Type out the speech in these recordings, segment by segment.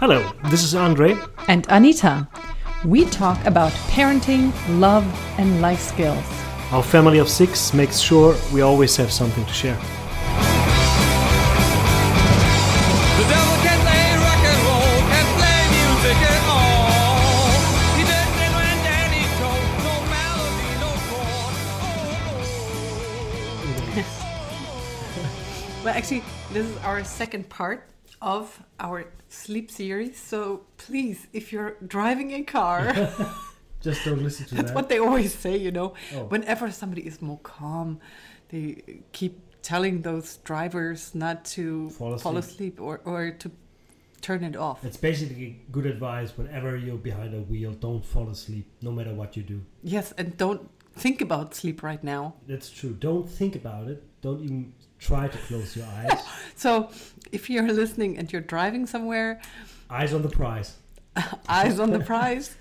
Hello, this is Andre. and Anita. We talk about parenting, love, and life skills. Our family of six makes sure we always have something to share. The devil can play rock and roll, can play music at all. He does it when Danny told, no melody, no chord. Well, actually, this is our second part of our sleep series. So please, if you're driving a car, Just don't listen to that. that's what they always say, you know. Oh. Whenever somebody is more calm, they keep telling those drivers not to Fall fall asleep. asleep or, or to turn it off. It's basically good advice whenever you're behind a wheel, don't fall asleep, no matter what you do. Yes, and don't think about sleep right now. That's true. Don't think about it. Don't even try to close your eyes. So if you're listening and you're driving somewhere, eyes on the prize. eyes on the prize,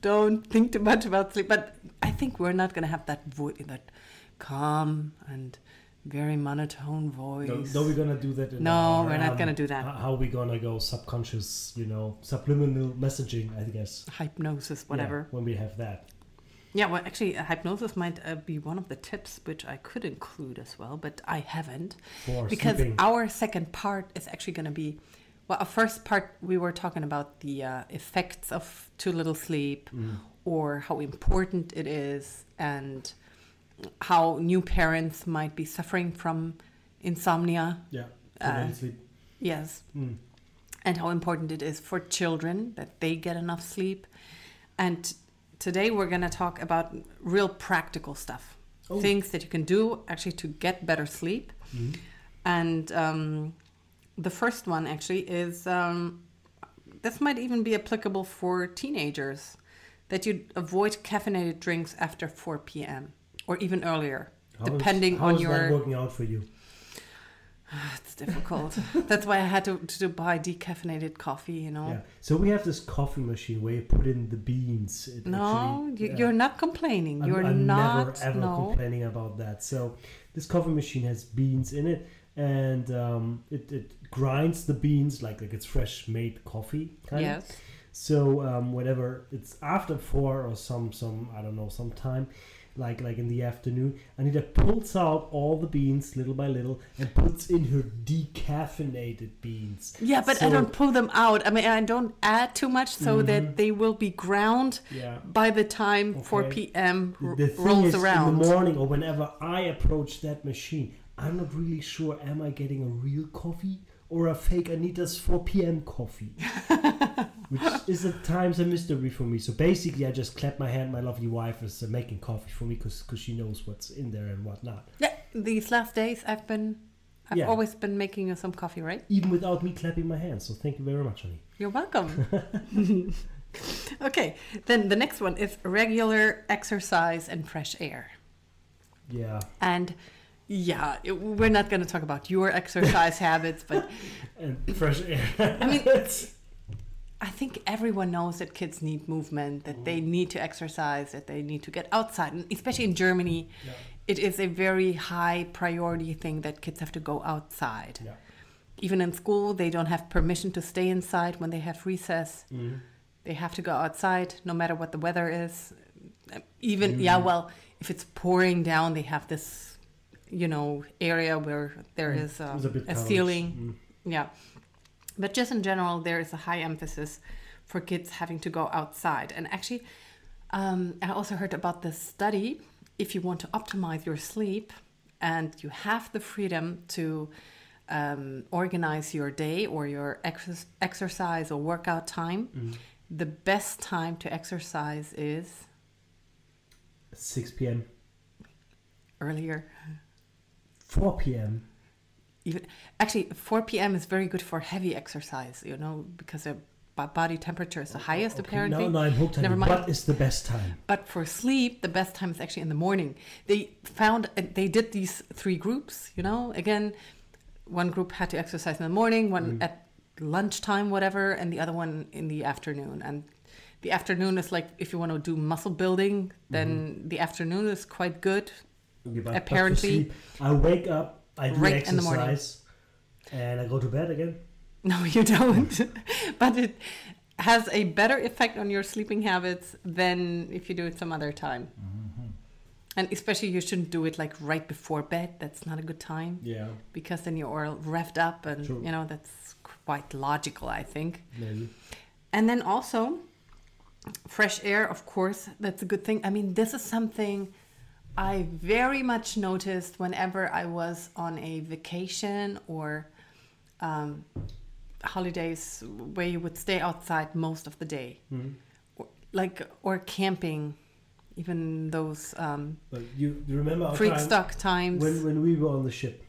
don't think too much about sleep. But I think we're not going to have that voice, that calm and very monotone voice. No, no, we're gonna do that. In No, our, we're not um, gonna do that. How we gonna go subconscious? You know, subliminal messaging. I guess. Hypnosis, Yeah, whatever. when we have that. Yeah, well, actually, hypnosis might uh, be one of the tips which I could include as well, but I haven't. For because sleeping. our second part is actually going to be well our first part we were talking about the uh, effects of too little sleep Mm. or how important it is and how new parents might be suffering from insomnia Yeah. Uh, sleep. yes Mm. and how important it is for children that they get enough sleep and today we're going to talk about real practical stuff Oh. things that you can do actually to get better sleep Mhm. and um, the first one actually is um, this might even be applicable for teenagers that you avoid caffeinated drinks after 4 p.m. or even earlier, How depending on is that your. working out for you. It's difficult. That's why I had to, to buy decaffeinated coffee. You know. Yeah. So we have this coffee machine where you put in the beans. It No, actually- you, you're not complaining. I'm, You're I'm not. never ever no. complaining about that. So this coffee machine has beans in it, and um, it, it grinds the beans like like it's fresh made coffee. Kind Yes. Of. So um, whenever it's after four or some some I don't know some time, like like in the afternoon, Anita pulls out all the beans little by little and puts in her decaffeinated beans. Yeah, but I don't pull them out. I mean, I don't add too much so Mhm. that they will be ground Yeah. by the time 4 Okay. p.m. r- the thing rolls is, around. in the morning or whenever I approach that machine, I'm not really sure am I getting a real coffee or a fake Anita's 4 p.m. coffee, which is at times a mystery for me. So basically, I just clap my hand. My lovely wife is uh, making coffee for me because she knows what's in there and whatnot, Yeah, these last days I've been, I've Yeah. always been making you some coffee, right? even without me clapping my hands. So thank you very much, honey. You're welcome. okay, then the next one is regular exercise and fresh air. Yeah, And yeah, it- we're not going to talk about your exercise habits, but and fresh air. I mean, I think everyone knows that kids need movement, that they need to exercise, that they need to get outside. And especially in Germany, Yeah. it is a very high priority thing that kids have to go outside. Yeah. Even in school, they don't have permission to stay inside when they have recess. Mhm. They have to go outside no matter what the weather is. Even, yeah, well, if it's pouring down, they have this, you know, area where there is uh, It's a bit a ceiling. Mm. Yeah. But just in general, there is a high emphasis for kids having to go outside. And actually, um, I also heard about this study. If you want to optimize your sleep and you have the freedom to um, organize your day or your ex- exercise or workout time, Mm. the best time to exercise is 6 p.m., earlier. 4 p.m. Even actually, 4 p.m. is very good for heavy exercise. You know, because the body temperature is the highest Okay, apparently. Now, now I'm hooked. Never mind. What is the best time? But for sleep, the best time is actually in the morning. They found uh, they did these three groups. You know, again, one group had to exercise in the morning, one Mm. at lunchtime, whatever, and the other one in the afternoon. And the afternoon is like if you want to do muscle building, then Mm-hmm. the afternoon is quite good. Yeah, but- but Apparently- sleep, I wake up, I do Right in the morning. exercise, and I go to bed again. No, you don't. but it has a better effect on your sleeping habits than if you do it some other time. Mm-hmm. And especially, you shouldn't do it like right before bed. That's not a good time Yeah, because then you're all revved up, and True. you know that's quite logical, I think. maybe. And then also, fresh air, of course, that's a good thing. I mean, this is something I very much noticed whenever I was on a vacation or um, holidays where you would stay outside most of the day, Mhm. or, like or camping, even those um, But you, remember freak time stock times. when when we were on the ship,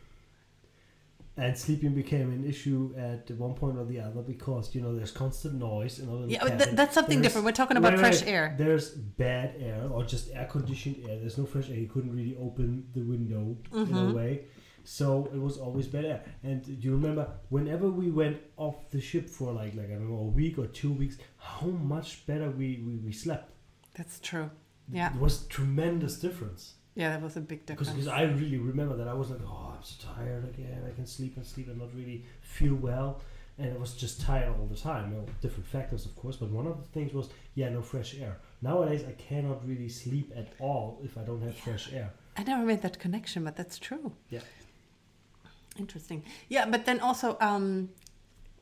and sleeping became an issue at one point or the other because you know there's constant noise in other. yeah, but th- that's something different. We're talking about fresh air. There's bad air or just air conditioned air. There's no fresh air. You couldn't really open the window in Mhm. a way. So it was always bad air. And do you remember whenever we went off the ship for like like I don't know a week or two weeks, how much better we, we, we slept. That's true. Yeah. It was tremendous difference. Yeah, that was a big difference. because I really remember that I was like, oh, I'm so tired again. I can sleep and sleep and not really feel well. And I was just tired all the time. Well, different factors, of course, but one of the things was, yeah, no fresh air. Nowadays, I cannot really sleep at all if I don't have fresh air. I never made that connection, but that's true. Yeah. Interesting. Yeah, but then also, um,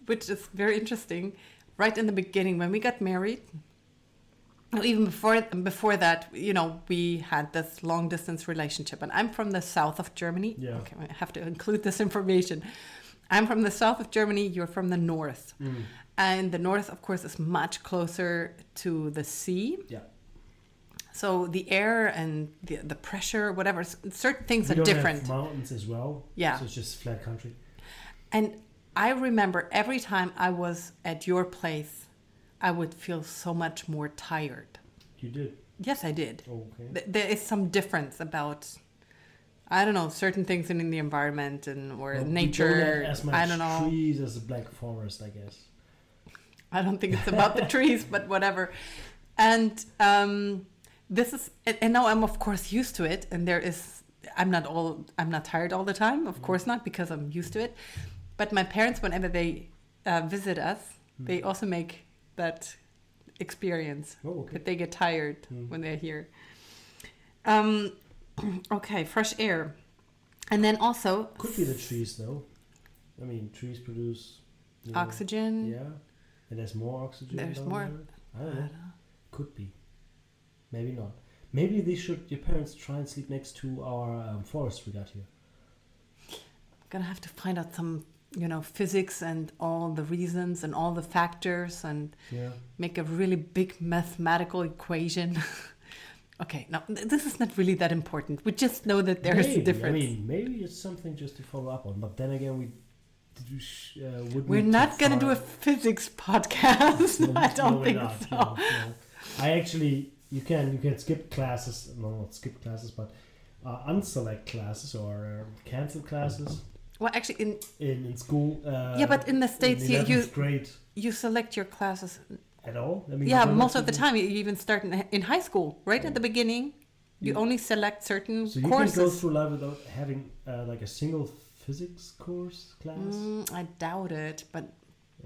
which is very interesting, right in the beginning when we got married, even before before that, you know, we had this long distance relationship, and I'm from the south of Germany. Yeah. Okay, I have to include this information. I'm from the south of Germany. You're from the north, mm. and the north, of course, is much closer to the sea. Yeah. So the air and the, the pressure, whatever, certain things We are different. mountains as well. Yeah. So it's just flat country. And I remember every time I was at your place, I would feel so much more tired. You did. Yes, I did. Okay. Th- There is some difference about, I don't know, certain things in, in the environment and or Well, nature. as much I don't know. trees as the Black Forest, I guess. I don't think it's about the trees, but whatever. And um, this is, and and now I'm of course used to it. And there is, I'm not all, I'm not tired all the time. Of course not, because I'm used to it. But my parents, whenever they uh, visit us, they also make that experience Oh, okay. that they get tired Mm. when they're here. Um, okay, fresh air, and then also Could be the trees, though. I mean, trees produce you know, oxygen. Yeah, and there's more oxygen. There's down more- there. I don't know. Could be. Maybe not. Maybe they should. Your parents try and sleep next to our um, forest we got here. I'm gonna have to find out some you know physics and all the reasons and all the factors and Yeah. make a really big mathematical equation okay now this is not really that important we just know that there's maybe. a difference I mean, maybe it's something just to follow up on. But then again, we. Uh, we're not gonna do a physics podcast No, i don't no, think not, so no. I actually, you can you can skip classes. No, not skip classes, but uh, unselect classes or uh, cancel classes well actually in in, in school. Uh, Yeah, but in the States, you- you- grade you select your classes at all. I mean, yeah most of the time you even start in, in high school right at the beginning you You- only select certain So you courses can go through life without having uh, like a single physics course class. mm, i doubt it but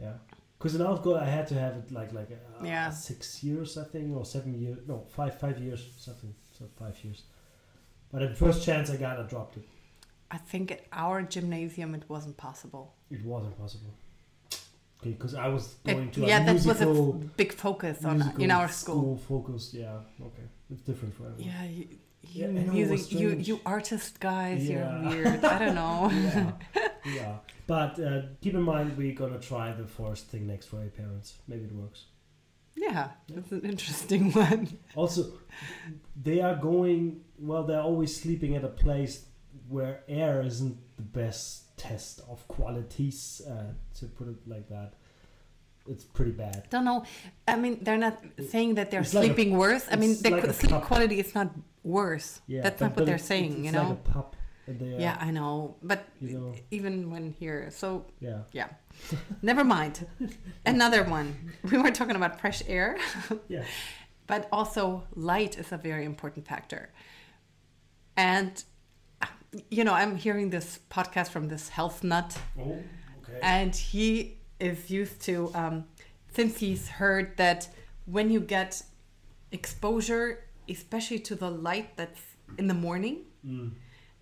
Yeah, because in our school I had to have it like like uh, Yeah. six years I think or seven years no five five years something so five years. But at first chance I got I dropped it. I think at our gymnasium it wasn't possible It wasn't possible. Okay, because I was It- going to yeah, that was a f- big focus on in our school. School focused. Yeah, okay, it's different for everyone. Yeah, you, you Yeah, I know, it was music, you, you artist guys, Yeah. you're weird. I don't know. yeah, yeah. But uh, keep in mind we're gonna try the forest thing next for your parents. Maybe it works. yeah, that's an interesting one. Also, they are going. Well, they're always sleeping at a place where air isn't the best test of qualities. Uh, to put it like that, it's pretty bad. Don't know. I mean, they're not saying that they're It's like a- sleeping worse. I mean, the like sleep quality is not worse. Yeah, that's but- not what they're saying. you like know. a pup. And are, yeah, I know. But you know, even when here, so yeah. yeah, never mind. Another one. We were talking about fresh air. Yeah. but also light is a very important factor and you know i'm hearing this podcast from this health nut Oh, okay. and he is used to, um, since he's heard that when you get exposure, especially to the light that's in the morning, Mm.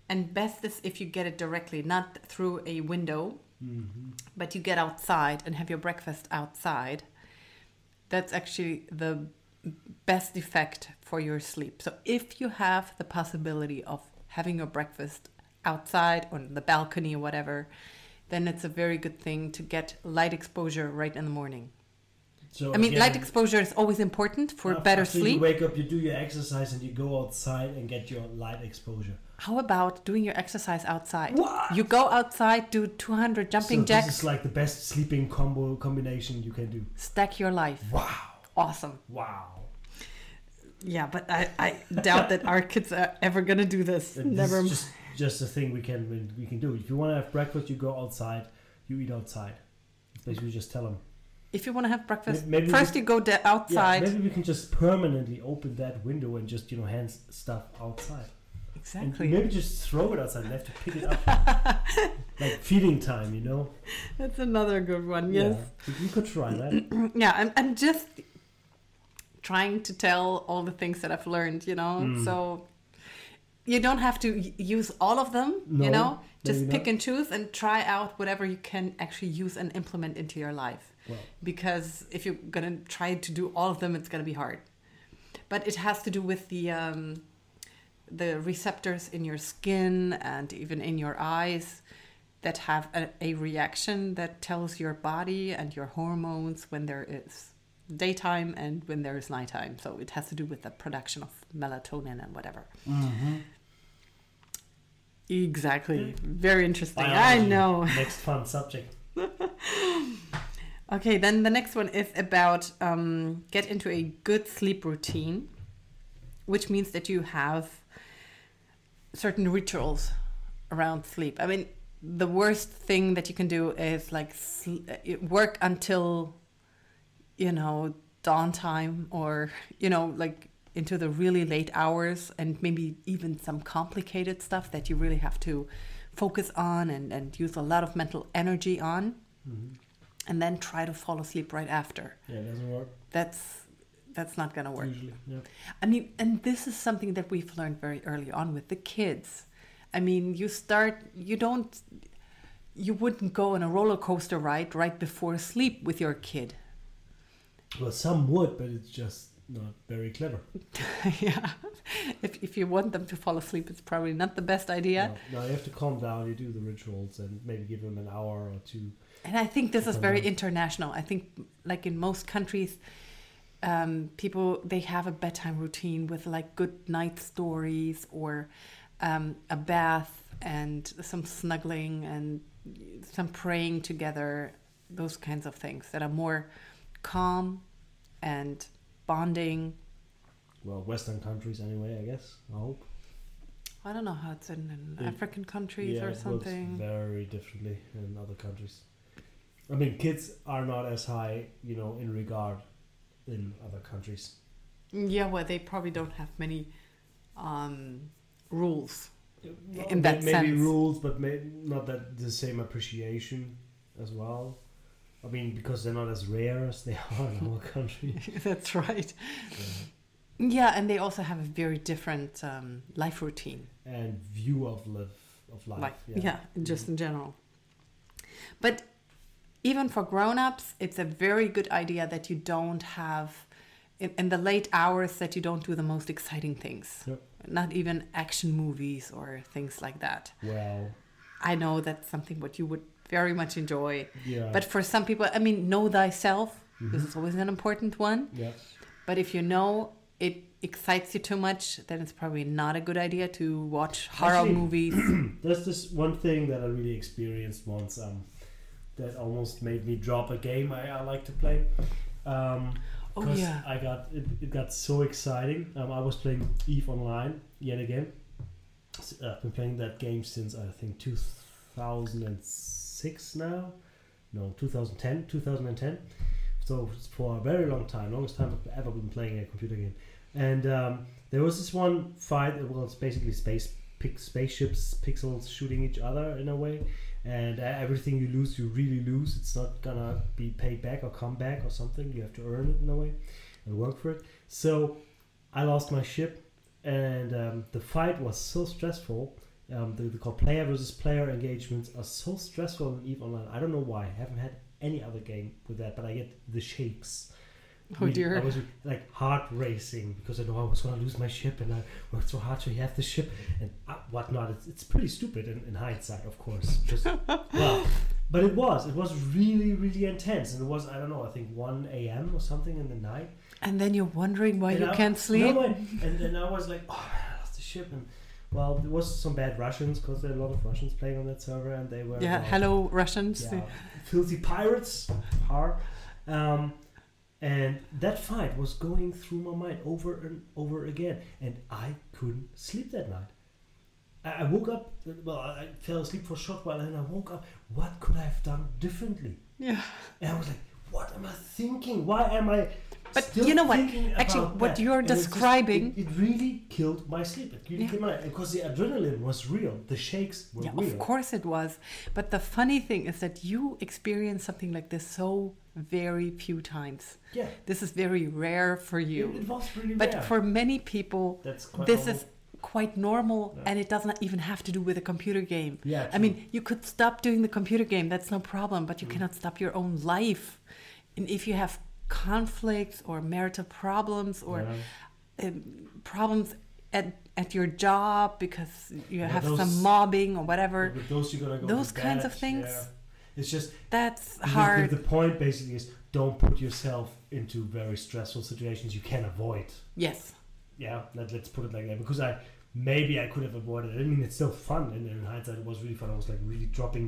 and best is if you get it directly, not through a window, Mm-hmm. but you get outside and have your breakfast outside. That's actually the best effect for your sleep. So if you have the possibility of having your breakfast outside on the balcony or whatever, then it's a very good thing to get light exposure right in the morning. So I mean, again, light exposure is always important for after- better after sleep. You wake up, you do your exercise, and you go outside and get your light exposure. How about doing your exercise outside? What? You go outside, do 200 jumping so jacks, This is like the best sleeping combo combination you can do. stack your life. Wow! Awesome. Wow! Yeah, but I, I doubt that our kids are ever gonna do this. And Never. Is just just a thing we can we can do. If you want to have breakfast, you go outside. You eat outside. Basically, just tell them. if you want to have breakfast, Maybe we first you go Yeah, outside. maybe we can just permanently open that window and just you know hand stuff outside. And exactly. maybe just throw it outside. and have to pick it up. like feeding time, you know. That's another good one. Yes. Yeah, you could try that. Yeah, I'm, I'm just trying to tell all the things that I've learned, you know? Mm. So you don't have to use all of them, No, you know? Just pick not. and choose and try out whatever you can actually use and implement into your life. Well, Because if you're going to try to do all of them, it's going to be hard. But it has to do with the. Um, the receptors in your skin and even in your eyes that have a, a reaction that tells your body and your hormones when there is daytime and when there is nighttime. So it has to do with the production of melatonin and whatever. Mm-hmm. Exactly. Very interesting. I know. Next fun subject. Okay, then the next one is about um, get into a good sleep routine, which means that you have certain rituals around sleep. I mean, the worst thing that you can do is like sl- work until, you know, dawn time or, you know, like into the really late hours and maybe even some complicated stuff that you really have to focus on and, and use a lot of mental energy on Mm-hmm. and then try to fall asleep right after. Yeah, it doesn't work That's that's not gonna work. usually. Yeah. I mean, and this is something that we've learned very early on with the kids. I mean, you start, you don't, you wouldn't go on a roller coaster ride right before sleep with your kid. Well, some would, but it's just not very clever. yeah. If, if you want them to fall asleep, it's probably not the best idea. No, no, you have to calm down. You do the rituals and maybe give them an hour or two. And I think this is very Depending. international. I think, like in most countries, um, people they have a bedtime routine with like good night stories or um, a bath and some snuggling and some praying together. Those kinds of things that are more calm and bonding. Well, Western countries anyway, I guess. I hope. I don't know how it's in, in It- African countries yeah, or something. very differently in other countries. I mean, kids are not as high, you know, in regard in other countries. Yeah, well, they probably don't have many um, rules. Well, In that maybe sense. rules, but may, not that the same appreciation as well. I mean, because they're not as rare as they are in our country. That's right. Yeah. Yeah, and they also have a very different um, life routine. And view of live of life. Like, yeah. yeah, just in general. But even for grown-ups, it's a very good idea that you don't have in, in the late hours that you don't do the most exciting things. Yep. Not even action movies or things like that. Well, I know that's something what you would very much enjoy. yeah. But for some people, I mean, know thyself. This Mhm. is always an important one. yeah. But if you know it excites you too much, then it's probably not a good idea to watch horror Actually- movies. There's this one thing that I really experienced once um, that almost made me drop a game I, I like to play. Um, oh yeah. I got it, it got so exciting. Um, I was playing Eve Online yet again. I've been playing that game since I think 2006 now. No, 2010, 2010. So for a very long time, longest time I've ever been playing a computer game. And um, there was this one fight. Well, it's basically space pic- spaceships, pixels shooting each other in a way. and uh, everything you lose, you really lose. It's not gonna be paid back or come back or something. You have to earn it in a way and work for it. So I lost my ship, and um, the fight was so stressful. Um, the, the called player versus player engagements are so stressful in Eve Online. I don't know why. I haven't had any other game with that, but I get the shakes. Oh Really, dear. I was like heart racing because I know I was going to lose my ship, and I worked so hard to have the ship and uh, whatnot. It's, it's pretty stupid in, in hindsight, of course. Just well, but it was. It was really, really intense, and it was I don't know. I think one a.m. or something in the night. And then you're wondering why And you I- can't sleep. No, and, and then I was like, oh, I lost the ship, and well, there was some bad Russians because there are a lot of Russians playing on that server, and they were yeah, well, hello Russians. yeah, filthy pirates are um, and that fight was going through my mind over and over again and i couldn't sleep that night i, I woke up well I, I fell asleep for a short while and i woke up what could i have done differently Yeah. and i was like what am i thinking why am i But still you know what? Actually, what that? you're And it's just- describing- it, it really killed my sleep it really Yeah. killed my because the adrenaline was real the shakes were Yeah, real of course it was. But the funny thing is that you experienced something like this so very few times. yeah This is very rare for you. it was really But rare. for many people, that's quite this normal. is quite normal Yeah. and it does not even have to do with a computer game. yeah I mean, you could stop doing the computer game, that's no problem, but you Mm. cannot stop your own life. And if you have conflicts or marital problems or Yeah. um, problems at, at your job because you Yeah, have those- some mobbing or whatever, With those go Those kinds bed, of things, yeah. It's just that's hard. The, the point basically is don't put yourself into very stressful situations you can avoid. yes. Yeah, let, let's put it like that. Because I maybe I could have avoided it. I mean, it's still fun, and in hindsight, it was really fun. I was like really dropping.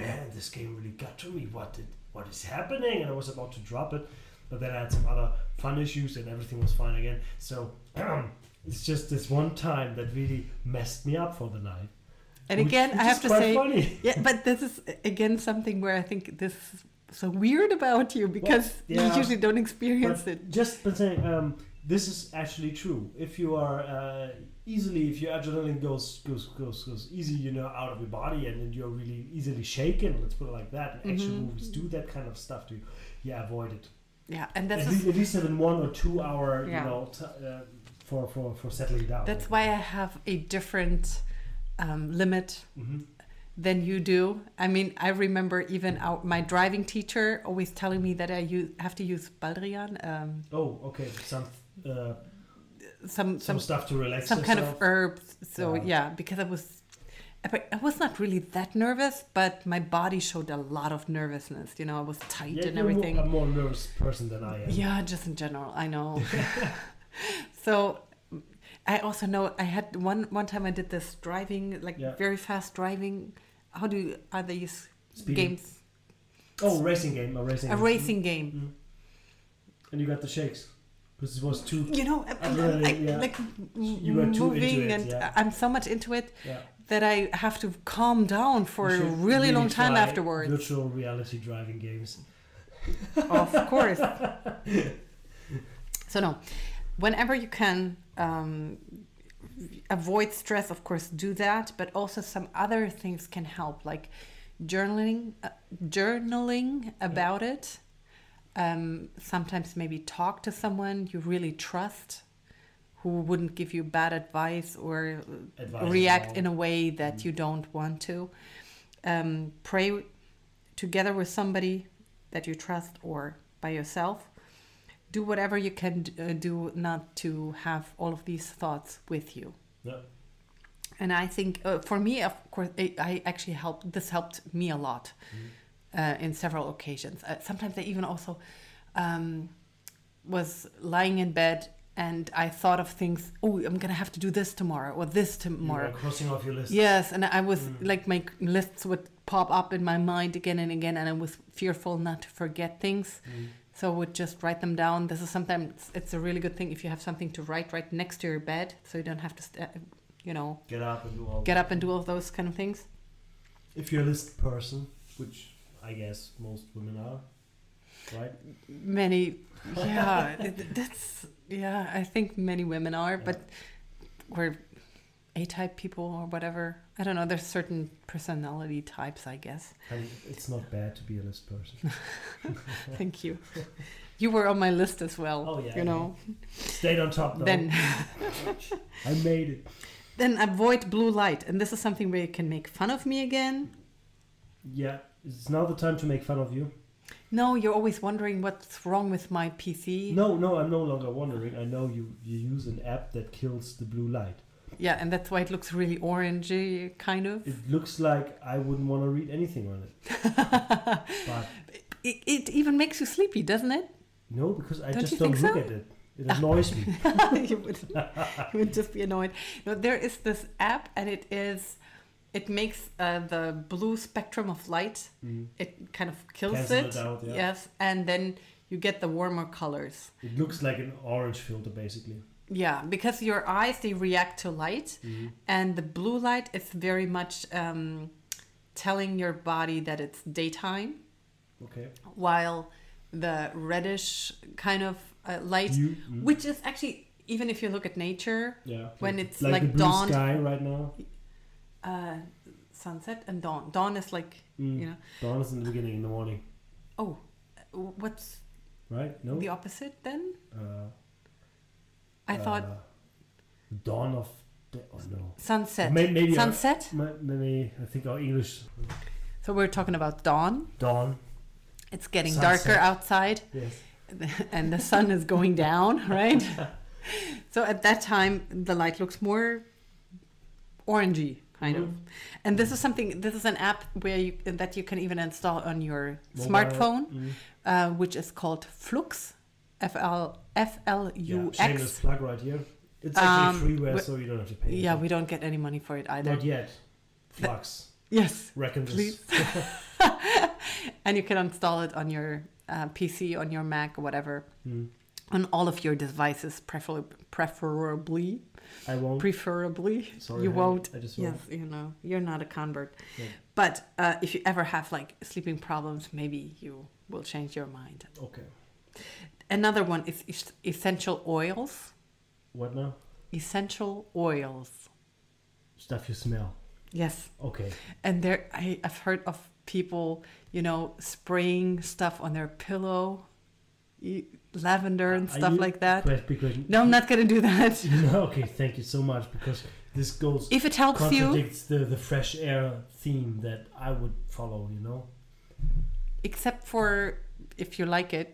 Man, this game really got to me. What did what is happening? And I was about to drop it, but then I had some other fun issues, and everything was fine again. So. It's just this one time that really messed me up for the night. And which- again, which I have to say, funny. yeah, but this is again something where I think this is so weird about you because yeah. you usually don't experience But it. Just but saying, um, this is actually true. If you are uh, easily, if your adrenaline goes goes goes goes easy, you know, out of your body, and then you're really easily shaken. Let's put it like that. And action Mhm. movies do that kind of stuff to you. Yeah, avoid it. Yeah, and At that's least, at least in one or two hour, Yeah. you know, uh, for for for settling down. that's why I have a different um, limit hmm than you do. I mean, I remember even our, my driving teacher always telling me that I use, have to use Baldrian, um, Oh, okay. Some uh, some some some stuff to relax some kind of herbs. So Yeah. yeah, because I was, I was not really that nervous, but my body showed a lot of nervousness. You know, I was tight yeah, and everything. More, a more nervous person than I am. Yeah, just in general, I know. so I also know I had one one time I did this driving, like Yeah. very fast driving. How do you, are these Speeding. games? Oh, racing game. A racing. A game. racing game. Mm. And you got the shakes because it was too. You know, I- I- yeah. like You were too into moving, it, and yeah. I'm so much into it Yeah. That I have to calm down for a really long time afterwards. Virtual reality driving games. of course. so no, whenever you can um, avoid stress, of course, do that. But also some other things can help, like journaling, uh, journaling about it. Um, sometimes maybe talk to someone you really trust, who wouldn't give you bad advice or Advice react in a way that Mm. you don't want to. Um, pray together with somebody that you trust or by yourself. Do whatever you can uh, do not to have all of these thoughts with you. Yeah. And I think uh, for me, of course, I, I actually helped. This helped me a lot Mm. uh, in several occasions. Uh, sometimes I even also um, was lying in bed and I thought of things. Oh, I'm gonna have to do this tomorrow or this tomorrow. crossing off your list. Yes, and I was Mm. like my lists would pop up in my mind again and again, and I was fearful not to forget things. Mm. So I would just write them down. This is sometimes it's a really good thing if you have something to write right next to your bed, so you don't have to, st- uh, you know, Get up and do all. get up and do all those kind of things. If you're a list person, which I guess most women are, right? Many, yeah, that's yeah. I think many women are, Yeah. but we're A type people or whatever. I don't know. There's certain personality types, I guess. And it's not bad to be a list person. Thank you. You were on my list as well. Oh, yeah, You know. Stayed on top though. Then I made it. then avoid blue light, and this is something where you can make fun of me again. Yeah, it's now the time to make fun of you. No, you're always wondering what's wrong with my PC. No, no, I'm no longer wondering. I know you you use an app that kills the blue light. Yeah, and that's why it looks really orangey, kind of. It looks like I wouldn't want to read anything on it. but It, it even makes you sleepy, doesn't it? no, because I Don't just don't look so? at it. It ah. annoys me. you, would, you would just be annoyed. No, there is this app, and it is, it makes uh, the blue spectrum of light. Mm. It kind of kills Cancel it. it out, yeah. Yes, and then you get the warmer colors. It looks like an orange filter, basically. Yeah, because your eyes they react to light, Mhm. and the blue light is very much um, telling your body that it's daytime, Okay. while the reddish kind of uh, light, You, mm, which is actually even if you look at nature, yeah. when it's like, like dawn- sky right now. Uh, sunset and dawn. Dawn is like Mm. you know. Dawn is in the beginning in the morning, Oh, what's right? No. the opposite then? uh, I thought uh, dawn of. The, oh no. sunset. May- maybe sunset. Ma- Maybe I think our English So we're talking about dawn. dawn. It's getting Sunset. darker outside. Yes. and the sun is going down, right? so at that time, the light looks more orangey, kind of. And this is something. This is an app where you that you can even install on your Mobile, smartphone, mm. uh, which is called Flux, F L F L Yeah, shameless plug right here. It's actually Um, freeware, so you don't have to pay. Yeah, anything. we don't get any money for it either. Not yet. Flux. Yes, Reckon please. and you can install it on your uh, PC, on your Mac, whatever, Mm. On all of your devices, prefer- preferably. I won't. preferably Sorry, you won't I just yes won't. you know you're not a convert Yeah. but uh, if you ever have like sleeping problems maybe you will change your mind Okay. another one is es- essential oils What now? essential oils Stuff you smell. yes Okay. and there I, i've heard of people you know spraying stuff on their pillow y- lavender and Are stuff you- like that Because, because no i'm not gonna do that No, okay, thank you so much because this goes if it helps you contradicts the the fresh air theme that I would follow. You know. except for if you like it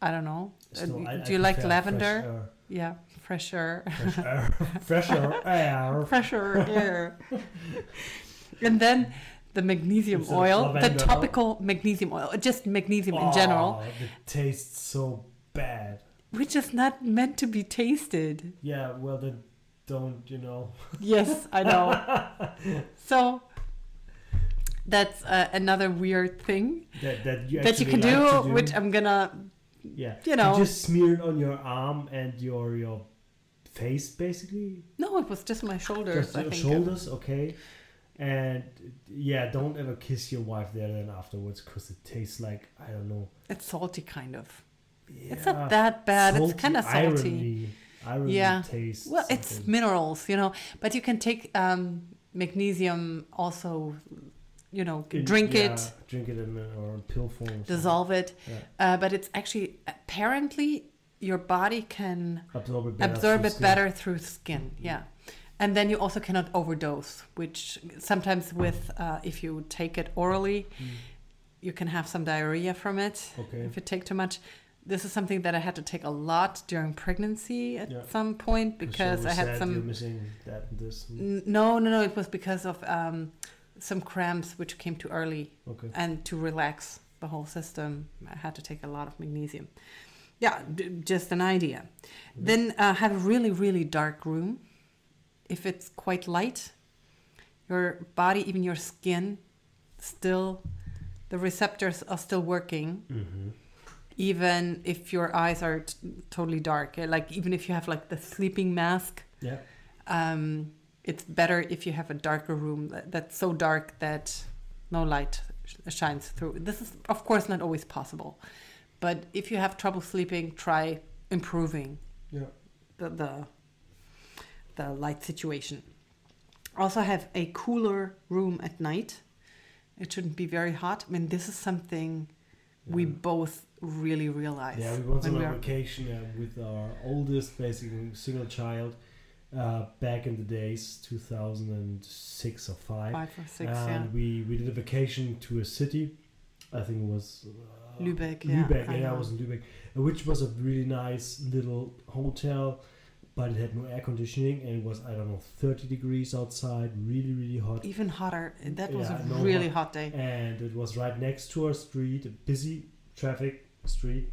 i don't know Uh, Still, I- I do you like prefer lavender Yeah, fresher, Fresh air. Fresh air. Fresher air. fresher air. and then the magnesium Instead oil, the topical magnesium oil, just magnesium in general, Oh, it tastes so bad. which is not meant to be tasted. Yeah, well then, don't you know? Yes, I know. so that's uh, another weird thing That that you that you can actually do, do. which I'm gonna, yeah, you know. just smear it on your arm and your your face basically. no, it was just my shoulders. Just your shoulders, okay. And yeah, don't ever kiss your wife there then afterwards because it tastes like I don't know. It's salty, kind of. Yeah, It's not that bad. It's kind of salty. Irony, Yeah. taste. Well, it's minerals, you know, but you can take um, magnesium also, you know, In- drink yeah, it, drink it in a, or in pill form. or something. dissolve it. Yeah. Uh, but it's actually apparently your body can Absorb it better. absorb through it skin. better through skin. Yeah. And then you also cannot overdose, which sometimes with uh, if you take it orally, Mm. you can have some diarrhea from it Okay. if you take too much. This is something that I had to take a lot during pregnancy at Yeah. some point because So I had some missing that this. No, no, no. It was because of um, some cramps which came too early, Okay. and to relax the whole system, I had to take a lot of magnesium. Yeah, d- just an idea. Mm-hmm. Then uh, have a really, really dark room. If it's quite light, your body, even your skin, still, the receptors are still working. Mm-hmm. Even if your eyes are t- totally dark, Uh, like even if you have like the sleeping mask, Yeah. um, it's better if you have a darker room that, that's so dark that no light sh- shines through. This is, of course, not always possible, but if you have trouble sleeping, try improving Yeah. the the, the light situation. Also have a cooler room at night. It shouldn't be very hot. I mean, this is something we both really realize. Yeah, we went on we a vacation uh, with our oldest, basically single child, uh, back in the days 2006 or five. five or six, and yeah. we we did a vacation to a city. I think it was uh, Lübeck, yeah, Lübeck, I yeah, it was in Lübeck, uh, which was a really nice little hotel, but it had no air conditioning and it was I don't know 30 degrees outside, really really hot. Even hotter. That was Yeah, a no really hot- hot day. and it was right next to our street, a busy traffic street,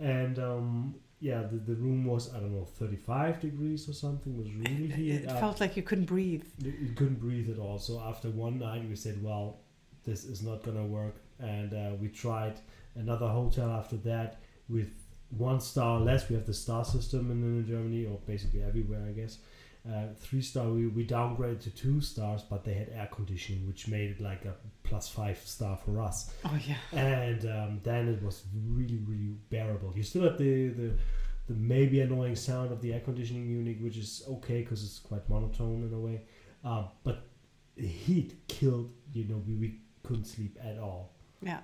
and um, yeah, the, the room was I don't know 35 degrees or something. It was really heated It up. felt like you couldn't breathe. You couldn't breathe at all. So after one night, we said, "Well, this is not gonna work," and uh, we tried another hotel after that with one star less. We have the star system in, Germany, or basically everywhere, I guess. Uh, three star, we, we downgraded to two stars, but they had air conditioning, which made it like a plus five star for us. Oh yeah. And um, then it was really, really bearable. You still have the, the, the maybe annoying sound of the air conditioning unit, which is okay because it's quite monotone in a way. Uh, but the heat killed, you know, we, we couldn't sleep at all. Yeah.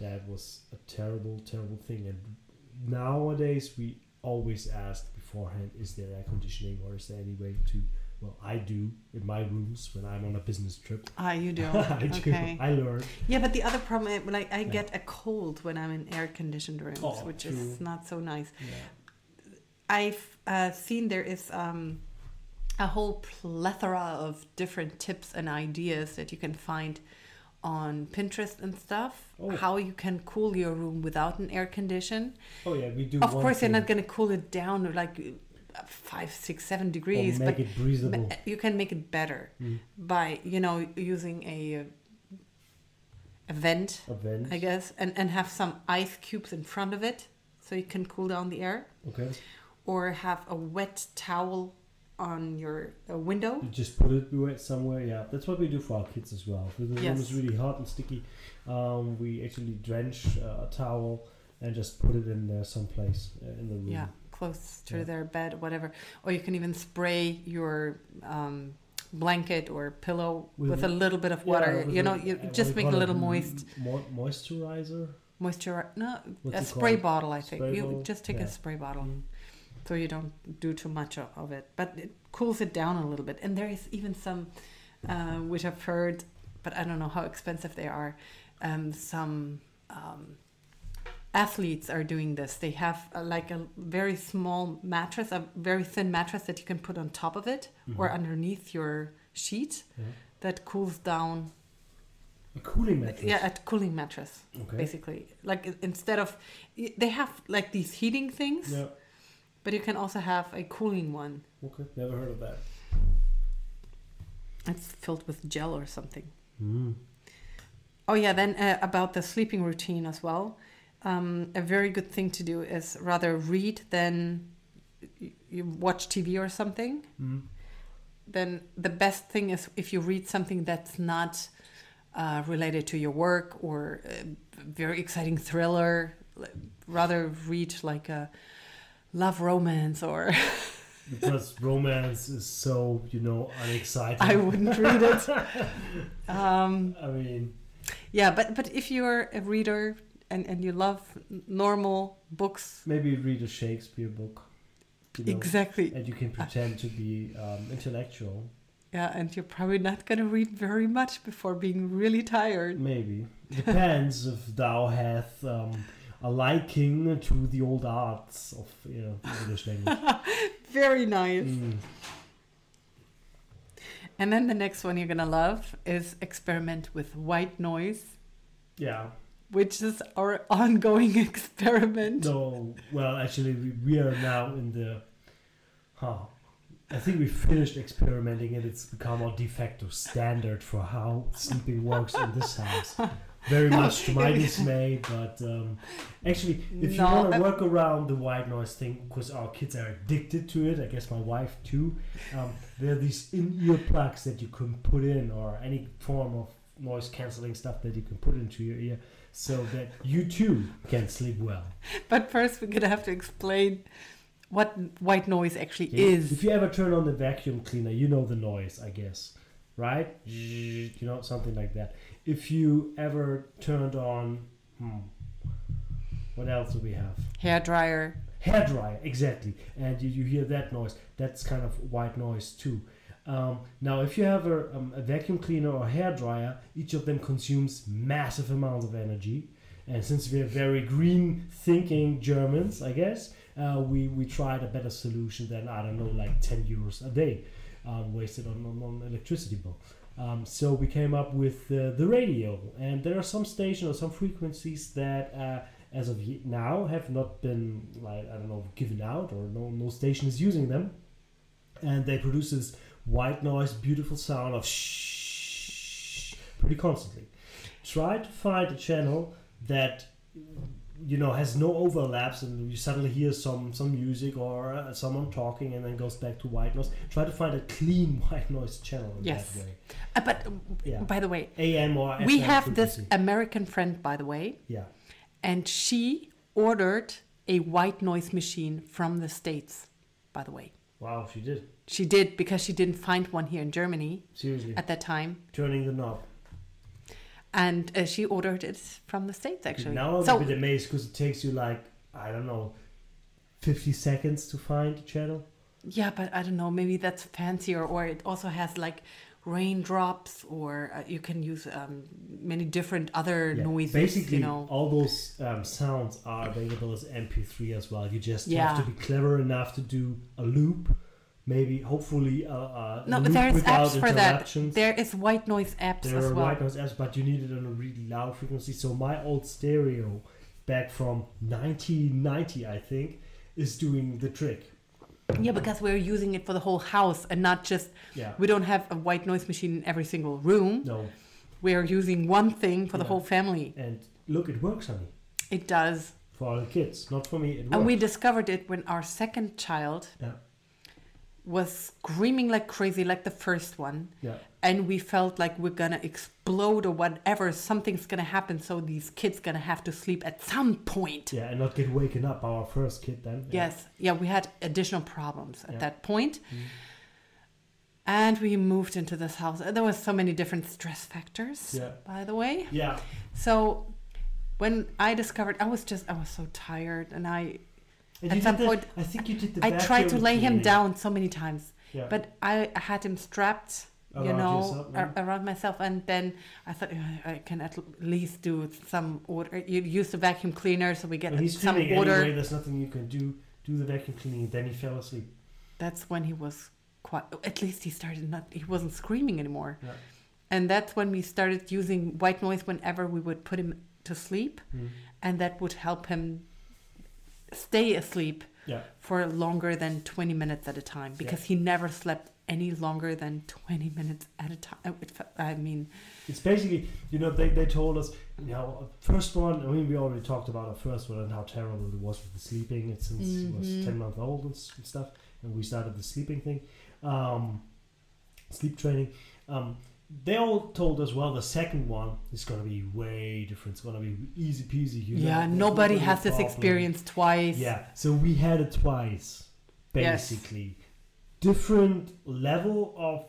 That was a terrible, terrible thing. And nowadays, we always ask beforehand is there air conditioning or is there any way to. Well, I do in my rooms when I'm on a business trip. Ah, you do. I do. okay. I learn Yeah, but the other problem, is, like, I Yeah. get a cold when I'm in air-conditioned rooms, Oh, which is not so nice. Yeah. I've uh, seen there is um, a whole plethora of different tips and ideas that you can find on Pinterest and stuff. Oh. How you can cool your room without an air condition. Oh yeah, we do. Of course, you're not going to cool it down like five, six, seven degrees, or make but it breathable. you can make it better Mm. by you know using a a vent, A vent. I guess, and and have some ice cubes in front of it so you can cool down the air, Okay. or have a wet towel on your uh, window. You just put it somewhere. Yeah, that's what we do for our kids as well. If the room is really hot and sticky, um, we actually drench uh, a towel and just put it in there someplace uh, in the room. Yeah, close to Yeah. their bed, whatever. Or you can even spray your um, blanket or pillow With with, a little bit of water. with you know, you just make it a little moist. mo- moisturizer. Moisture, no, What's a spray called? bottle, I think. Spray you bottle? just take Yeah. a spray bottle. Mm. So you don't do too much of it. But it cools it down a little bit. And there is even some, uh, which I've heard, but I don't know how expensive they are. Um, some um, athletes are doing this. They have uh, like a very small mattress, a very thin mattress that you can put on top of it or Mhm. underneath your sheet Yeah. that cools down. A cooling mattress. Yeah, a cooling mattress Okay. basically like instead of they have like these heating things Yeah. But you can also have a cooling one Okay. Never heard of that. it's filled with gel or something Mm. oh yeah then uh, about the sleeping routine as well um, a very good thing to do is rather read than you watch tv or something Mm. then the best thing is if you read something that's not uh, related to your work or a very exciting thriller. Rather read like a love romance or Because romance is so you know unexciting. I wouldn't read it. Um, I mean, yeah, but but if you're a reader and, and you love normal books, maybe read a Shakespeare book. You know, exactly. and you can pretend to be um, intellectual. Yeah, and you're probably not going to read very much before being really tired. Maybe depends if thou hath um, a liking to the old arts of you know English language. Very nice. Mm. And then the next one you're gonna love is experiment with white noise, Yeah. which is our ongoing experiment. No. Well, actually, we, we are now in the. Huh. I think we finished experimenting, and it's become our de facto standard for how sleeping works in this house. Very much to my dismay, but um, actually, if you want to work around the white noise thing, because our kids are addicted to it, I guess my wife too. Um, there are these in-ear plugs that you can put in, or any form of noise canceling stuff that you can put into your ear, so that you too can sleep well. But first we're gonna have to explain what white noise actually Yeah, is. If you ever turn on the vacuum cleaner, you know the noise, I guess, right? You know, something like that. If you ever turned on, hmm, what else do we have? Hair dryer. Hair dryer, exactly. And you, you hear that noise. That's kind of white noise too. Um, now, if you have a, um, a vacuum cleaner or hair dryer, each of them consumes massive amounts of energy. And since we are very green thinking Germans, I guess, uh, we, we tried a better solution than, I don't know, like 10 euros a day um, wasted on, on, on electricity bill. Um, so we came up with uh, the radio. And there are some stations or some frequencies that, uh, as of now, have not been, like, I don't know, given out or no, no station is using them. And they produce this white noise, beautiful sound of shh pretty constantly. Try to find a channel that you know has no overlaps and you suddenly hear some some music or uh, someone talking and then goes back to white noise try to find a clean white noise channel Yes. that way Uh, but uh, Yeah. by the way, am or we FM have this. American friend, by the way, yeah and she ordered a white noise machine from the States, by the way. wow she did She did because she didn't find one here in Germany seriously at that time. turning the knob And uh, she ordered it from the States, actually. now i'm so, a bit amazed because it takes you like i don't know 50 seconds to find a channel yeah, but I don't know, maybe that's fancier, or it also has like raindrops, or uh, you can use um, many different other Yeah, noises, Basically, you know. all those um, sounds are available as MP3 as well. You just Yeah. have to be clever enough to do a loop, maybe, hopefully, uh, uh, No, there's without apps for that. There is white noise apps There as are well. white noise apps, but you need it on a really loud frequency. So my old stereo, back from 1990, I think, is doing the trick. Yeah, because we're using it for the whole house and not just Yeah. we don't have a white noise machine in every single room. No, We are using one thing for the whole family. and look, it works, honey. It does. For our kids, not for me. It works. And we discovered it when our second child Yeah. Was screaming like crazy, like the first one. yeah. And we felt like we're gonna explode or whatever. Something's gonna happen. So these kids gonna have to sleep at some point. Yeah, and not get waken up. Our first kid, then. Yeah. Yes. Yeah, we had additional problems at Yeah. that point. Mm. And we moved into this house. There was so many different stress factors, Yeah. by the way. Yeah. So when I discovered, I was just, I was so tired, and I, And At some the- point, I think you did the I tried to lay him down so many times, Yeah. but I had him strapped, you Around know, yourself, ar- around myself, and then I thought "Uh, I can at least do some order. You use the vacuum cleaner, so we get he's some order. anyway, there's nothing you can do. Do the vacuum cleaning, then he fell asleep. That's when he was quite. At least he started not. He wasn't screaming anymore. Yeah. And that's when we started using white noise whenever we would put him to sleep, Mm. and that would help him stay asleep Yeah. for longer than 20 minutes at a time because he never slept any longer than 20 minutes at a time. I mean, It's basically, you know, they, they told us, you know, first one, I mean, we already talked about the first one and how terrible it was with the sleeping. Since he was Mhm. 10 months old and, and stuff, and we started the sleeping thing, um, sleep training. Um, they all told us, well, the second one is going to be way different. It's going to be easy peasy. You know, yeah, there's nobody gonna be a has this problem. experience twice. Yeah, so we had it twice, Yes. basically. Different level of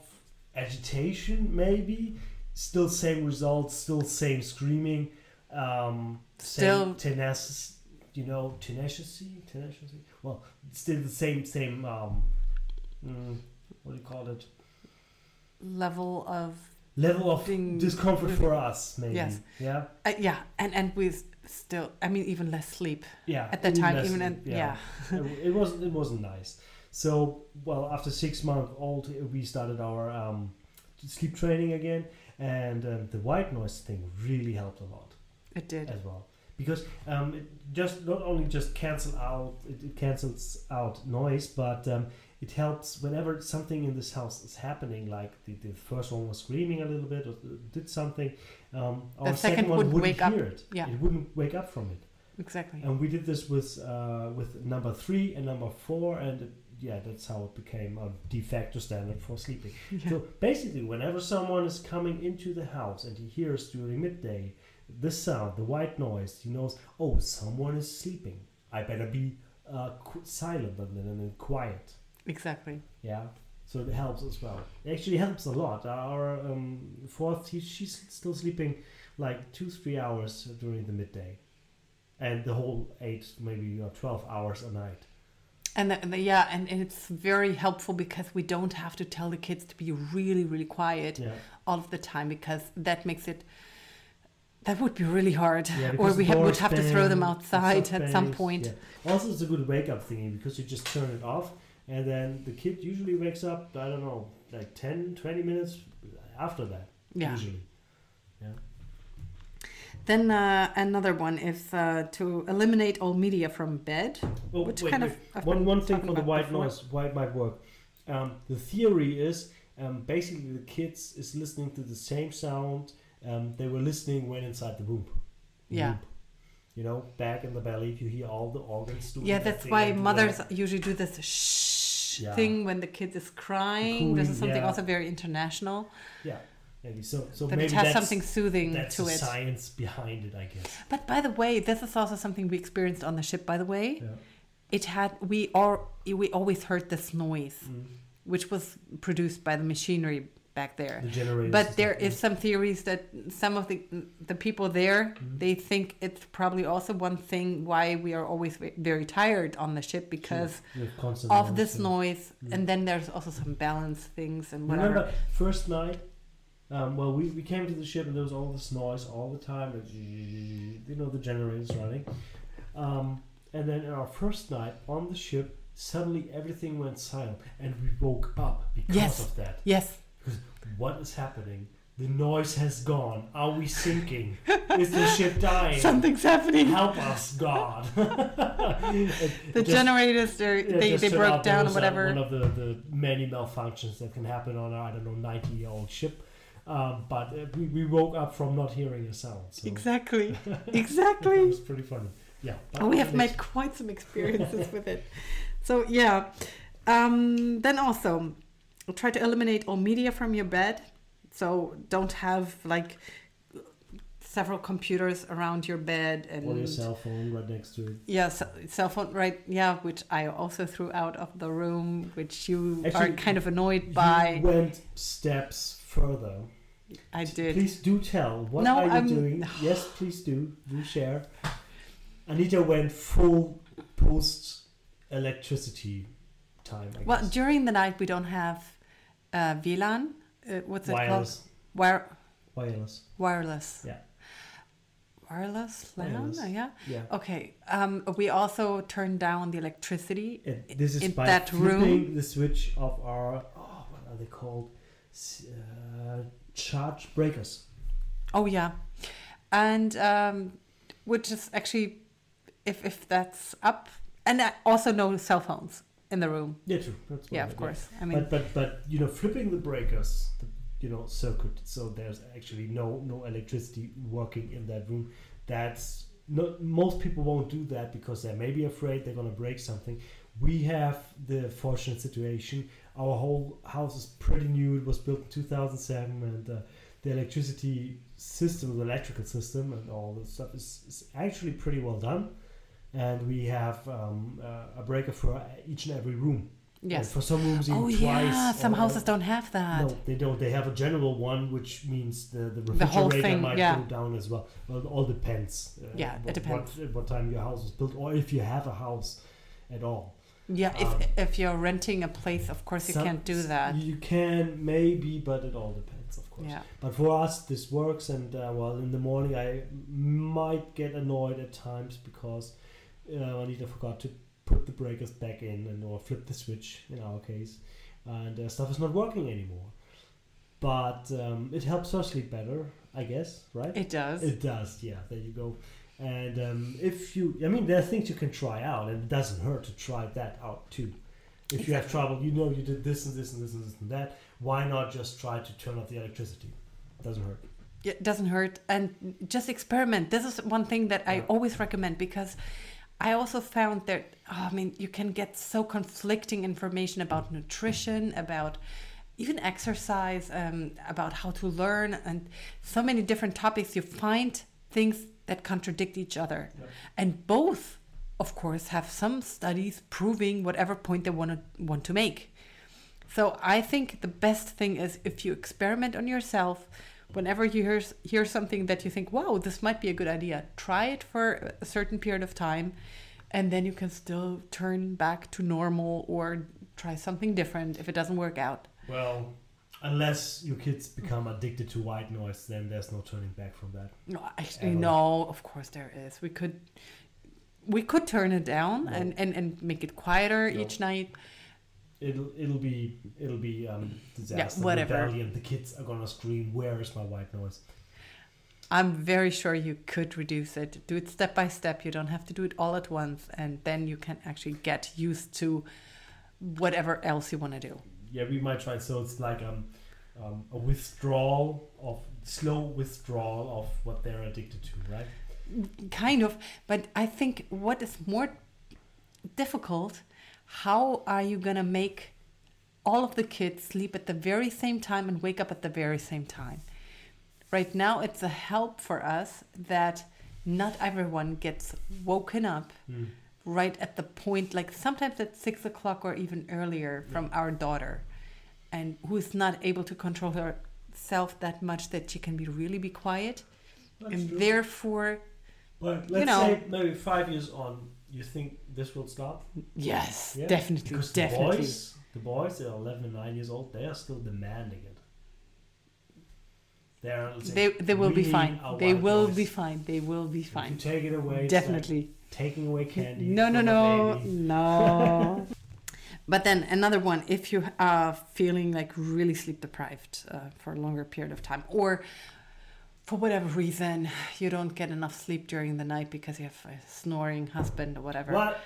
agitation, maybe. Still same results, still same screaming. Um, Still- same tenacious, you know, tenacity, tenacity. Well, still the same, same. Um, mm, what do you call it? Level of Level of Ding- discomfort for us, maybe. Yes. Yeah. uh, yeah, and and s- still. I mean, even less sleep Yeah. at that time. Even and, yeah. it, it wasn't it wasn't nice. So well, after six months old, we started our um, sleep training again, and um, the white noise thing really helped a lot it did. as well because um, it just not only just cancel out it, it cancels out noise, but um, it helps whenever something in this house is happening. Like the, the first one was screaming a little bit or did something. Um, our The second one would wouldn't wake up. hear it. Yeah. it wouldn't wake up from it. Exactly. And we did this with uh, with number three and number four, and it, yeah, that's how it became a de facto standard for sleeping. Yeah. So basically, whenever someone is coming into the house and he hears during midday this sound, the white noise, he knows, oh, someone is sleeping. I better be uh, qu- silent and and then quiet. Exactly. Yeah, so it helps as well. It actually helps a lot. Our um, fourth, he, she's still sleeping like two, three hours during the midday, and the whole eight, maybe you know, twelve hours a night. And the, the, yeah, and, and it's very helpful because we don't have to tell the kids to be really, really quiet Yeah, all of the time because that makes it. That would be really hard. yeah or we ha- would have to throw them outside at some point. yeah. Also, it's a good wake up thingy because you just turn it off, and then the kid usually wakes up. I don't know, like 10, 20 minutes after that. Yeah. Usually. Yeah. Then uh, another one is uh, to eliminate all media from bed. Oh, Which wait, kind wait. of- I've one one thing for the white before. noise, why it might work. Um, the theory is um, basically the kids is listening to the same sound um, they were listening when inside the womb. Yeah. Womb. You know, back in the belly, you hear all the organs doing. Yeah, that's thing why mothers that. usually do this shh Yeah. thing when the kid is crying. this is something yeah. also very international. Yeah, maybe so. So that maybe it has that's, something soothing that's to the it. science behind it, I guess. But by the way, this is also something we experienced on the ship. By the way, Yeah. it had we are we always heard this noise, Mm. which was produced by the machinery back there. The generators. But there is some theories that some of the the people there Mhm. they think it's probably also one thing why we are always very tired on the ship because constant of this noise, Mm. and then there's also some balance things and whatever. Remember first night? Um, well, we, we came to the ship and there was all this noise all the time. like, You know, the generators running. Um, and then our first night on the ship, suddenly everything went silent and we woke up because Yes. of that. Yes, What is happening? The noise has gone. Are we sinking? is the ship dying? something's happening. Help us, God. The generators, they're, Yeah, they they broke out down or uh, whatever. one of the, the many malfunctions that can happen on a, I don't know, 90 year old ship. Um, but uh, we, we woke up from not hearing a sound. So Exactly, it exactly. was pretty funny. Yeah. but we have the made next- quite some experiences with it. So yeah. Um, then also try to eliminate all media from your bed. So don't have like several computers around your bed and Or your cell phone right next to it. yeah, ce- cell phone right yeah, which I also threw out of the room, which you are kind of annoyed by. Went steps further. I did. Please do tell. What No, are you I'm- doing? yes, please do. Do share. Anita went full post electricity time. I Well, guess. during the night we don't have uh, WLAN. Uh, what's it called? wireless. Wire Wireless. wireless. Yeah. Wireless LAN. Wireless. Yeah. Yeah. Okay. Um, we also turned down the electricity. It, this is in by that room? the switch of our oh, what are they called? Uh, charge breakers. Oh yeah, and um, which is actually, if if that's up, and also no cell phones in the room. Yeah, true. That's Yeah, of course. I mean, But but but you know, flipping the breakers, the, you know, circuit. So there's actually no no electricity working in that room. That's not most people won't do that because they may be afraid they're gonna break something. We have the fortunate situation. Our whole house is pretty new. It was built in 2007, and uh, the electricity system, the electrical system, and all the stuff is, is actually pretty well done. And we have um, uh, a breaker for each and every room. And yes. for some rooms, even Oh twice. yeah, some or- houses don't have that. No, they don't. They have a general one, which means the the The whole refrigerator thing, might yeah. go down as well. Well, it all depends. Uh, Yeah, it what, depends. What, what time your house was built, or if you have a house at all. Yeah, Um, if if you're renting a place, of course you Some- can't do that. You can maybe, but it all depends, of course. Yeah. But for us, this works, and uh, well, in the morning I might get annoyed at times because uh, Anita forgot to put the breakers back in and or flip the switch in our case, and uh, stuff is not working anymore. But um, it helps her sleep better, I guess, right? It does. It does, yeah. There you go. And um, if you, I mean, there are things you can try out, and it doesn't hurt to try that out too. If you have trouble, you know you did this and this and this and this and that. Why not just try to turn off the electricity? Doesn't hurt. Yeah, it doesn't hurt and just experiment this is one thing that i Yeah. always recommend because i also found that oh, i mean you can get so conflicting information about nutrition about even exercise um, about how to learn and so many different topics you find things that contradict each other Yeah. and both of course, have some studies proving whatever point they want to want to make. So I think the best thing is if you experiment on yourself. Whenever you hear hear something that you think, "Wow, this might be a good idea," try it for a certain period of time, and then you can still turn back to normal or try something different if it doesn't work out. Well, unless your kids become addicted to white noise, then there's no turning back from that. No, actually, Ever. no. Of course, there is. We could, we could turn it down No. and, and and make it quieter No. each night. It'll it'll be it'll be um disaster whatever. rebellion. The kids are gonna scream, "Where is my white noise?" I'm very sure you could reduce it. Do it step by step. You don't have to do it all at once, and then you can actually get used to whatever else you want to do. Yeah, we might try. So it's like um, um a withdrawal of slow withdrawal of what they're addicted to, right? kind of but i think what is more difficult how are you going to make all of the kids sleep at the very same time and wake up at the very same time? Right now it's a help for us that not everyone gets woken up Mm. right at the point like sometimes at six o'clock or even earlier from our daughter and who's not able to control herself that much that she can be really be quiet. And therefore But let's know- say maybe five years on, you think this will stop? Yes, Yeah, definitely, Because definitely. the boys, the boys, they're 11 and 9 years old, they are still demanding it. They, are, they, they will be fine. They will noise. be fine. They will be If you fine. take it away, it's like Definitely. taking away candy. No, no, no, no. but then another one, if you are feeling like really sleep deprived uh, for a longer period of time, or for whatever reason you don't get enough sleep during the night because you have a snoring husband or whatever, What?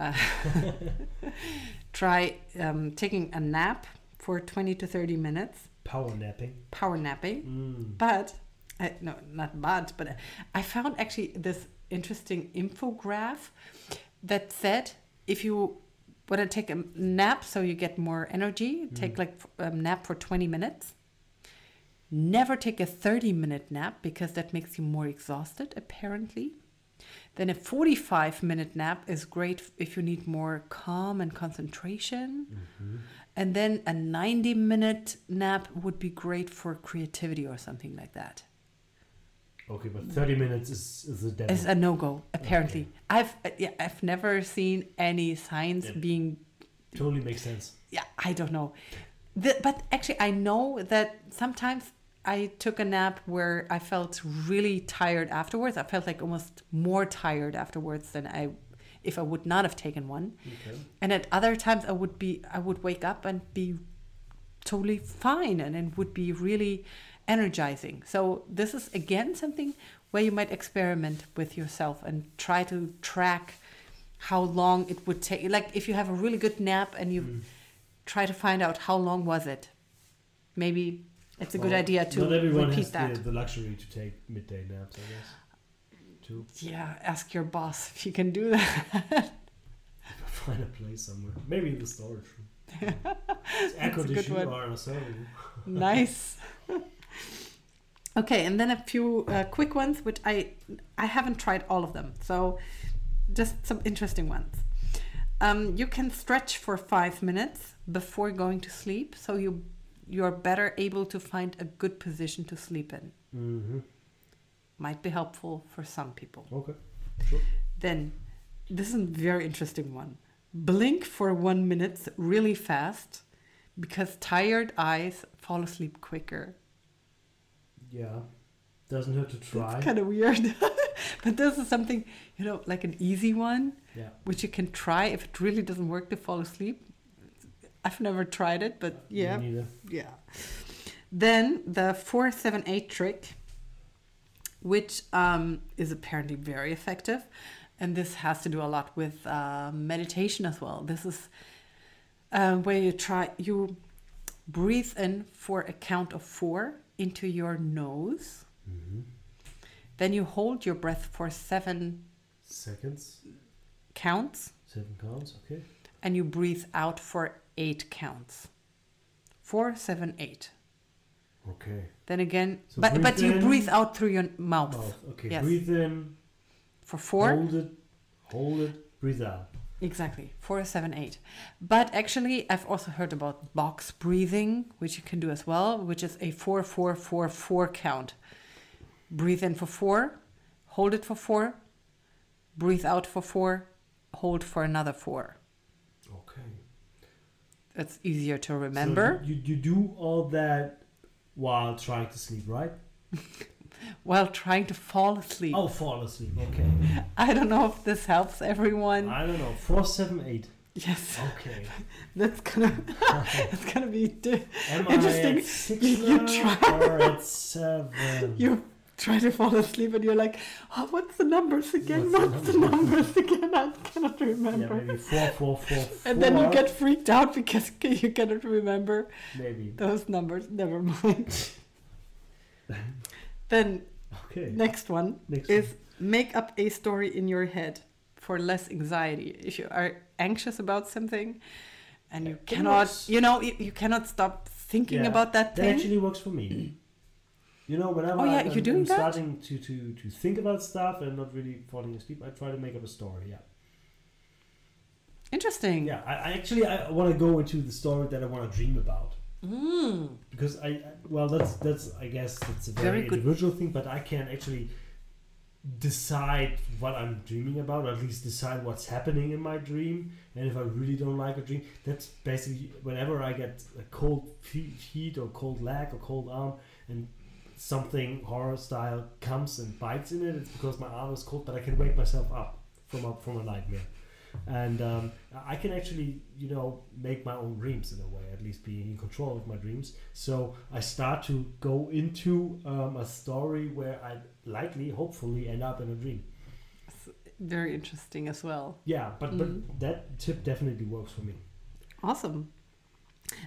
Uh, try um, taking a nap for 20 to 30 minutes, Power napping. power napping. Mm. But uh, no, not but, but I found actually this interesting infograph that said if you want to take a nap so you get more energy, take like a nap for 20 minutes. Never take a 30 minute nap because that makes you more exhausted, apparently. Then a 45 minute nap is great if you need more calm and concentration. And then a 90 minute nap would be great for creativity or something like that. Okay, but 30 minutes is, is devil. It's a no go, apparently. I've uh, yeah, I've never seen any science being totally makes sense. yeah, I don't know. The, but actually, I know that sometimes I took a nap where I felt really tired afterwards. I felt like almost more tired afterwards than I, if I would not have taken one. Okay. And at other times, I would be, I would wake up and be totally fine, and it would be really energizing. So this is again something where you might experiment with yourself and try to track how long it would take. Like if you have a really good nap and you Mm. try to find out how long was it. Maybe it's a good idea to Not everyone repeat has that. The, the luxury to take midday naps, I guess. To Yeah, ask your boss if you can do that. find a place somewhere. Maybe in the storage room. It's air a good one. or in a server room. nice. okay, and then a few uh, quick ones, which I I haven't tried all of them, so just some interesting ones. Um, you can stretch for five minutes before going to sleep, so you you're better able to find a good position to sleep in. Mm-hmm. Might be helpful for some people. Okay. Then, this is a very interesting one. Blink for one minute really fast because tired eyes fall asleep quicker. Yeah. Doesn't hurt to try. It's kind of weird. but this is something, you know, like an easy one, yeah. which you can try if it really doesn't work to fall asleep. I've never tried it, but yeah. Yeah. Then the 478 trick, which um, is apparently very effective. And this has to do a lot with uh, meditation as well. This is uh, where you try, you breathe in for a count of four into your nose. Mm-hmm. Then you hold your breath for seven Seconds. counts. Seven counts. Okay. And you breathe out for eight counts. Four, seven, eight. Okay. Then again, So but but you in, breathe out through your mouth, Mouth. Okay. Yes. Breathe in. for four, Hold it. Hold it. breathe out. Exactly, four, seven, eight. But actually, I've also heard about box breathing, which you can do as well, which is a four, four, four, four count. Breathe in for four, hold it for four, breathe out for four, hold for another four. It's easier to remember you, you you do all that while trying to sleep, right? while trying to fall asleep. Oh, fall asleep. Okay. I don't know if this helps everyone. I don't know. Four, seven, eight. yes, Okay. that's gonna that's gonna be. Di- Am Interesting. I at six You- you try- or at seven? you try to fall asleep and you're like, oh, what's the numbers again? What's What's, the the numbers again? I cannot yeah, remember. maybe four, four, four, four. and then you get freaked out because you cannot remember maybe. those numbers. Never mind. then Okay. next one Next is make up a story in your head for less anxiety. If you are anxious about something and you cannot, works. you know, you, you cannot stop thinking Yeah, about that That thing. actually works for me. You know, whenever Oh, yeah, I'm, you're doing I'm that? starting to, to, to think about stuff and not really falling asleep, I try to make up a story. Yeah, Interesting. yeah. I, I actually I want to go into the story that I want to dream about Mm. because I I- well that's that's I guess it's a very, Very good. individual thing, but I can actually decide what I'm dreaming about, or at least decide what's happening in my dream. And if I really don't like a dream, that's basically whenever I get a cold fe- feet or cold leg or cold arm, and something horror style comes and bites in it, it's because my arm is cold, but I can wake myself up from a from a nightmare. And um, I can actually, you know, make my own dreams in a way, at least being in control of my dreams. So I start to go into um, a story where I likely, hopefully, end up in a dream. Very interesting as well. Yeah, but Mm. but that tip definitely works for me. Awesome.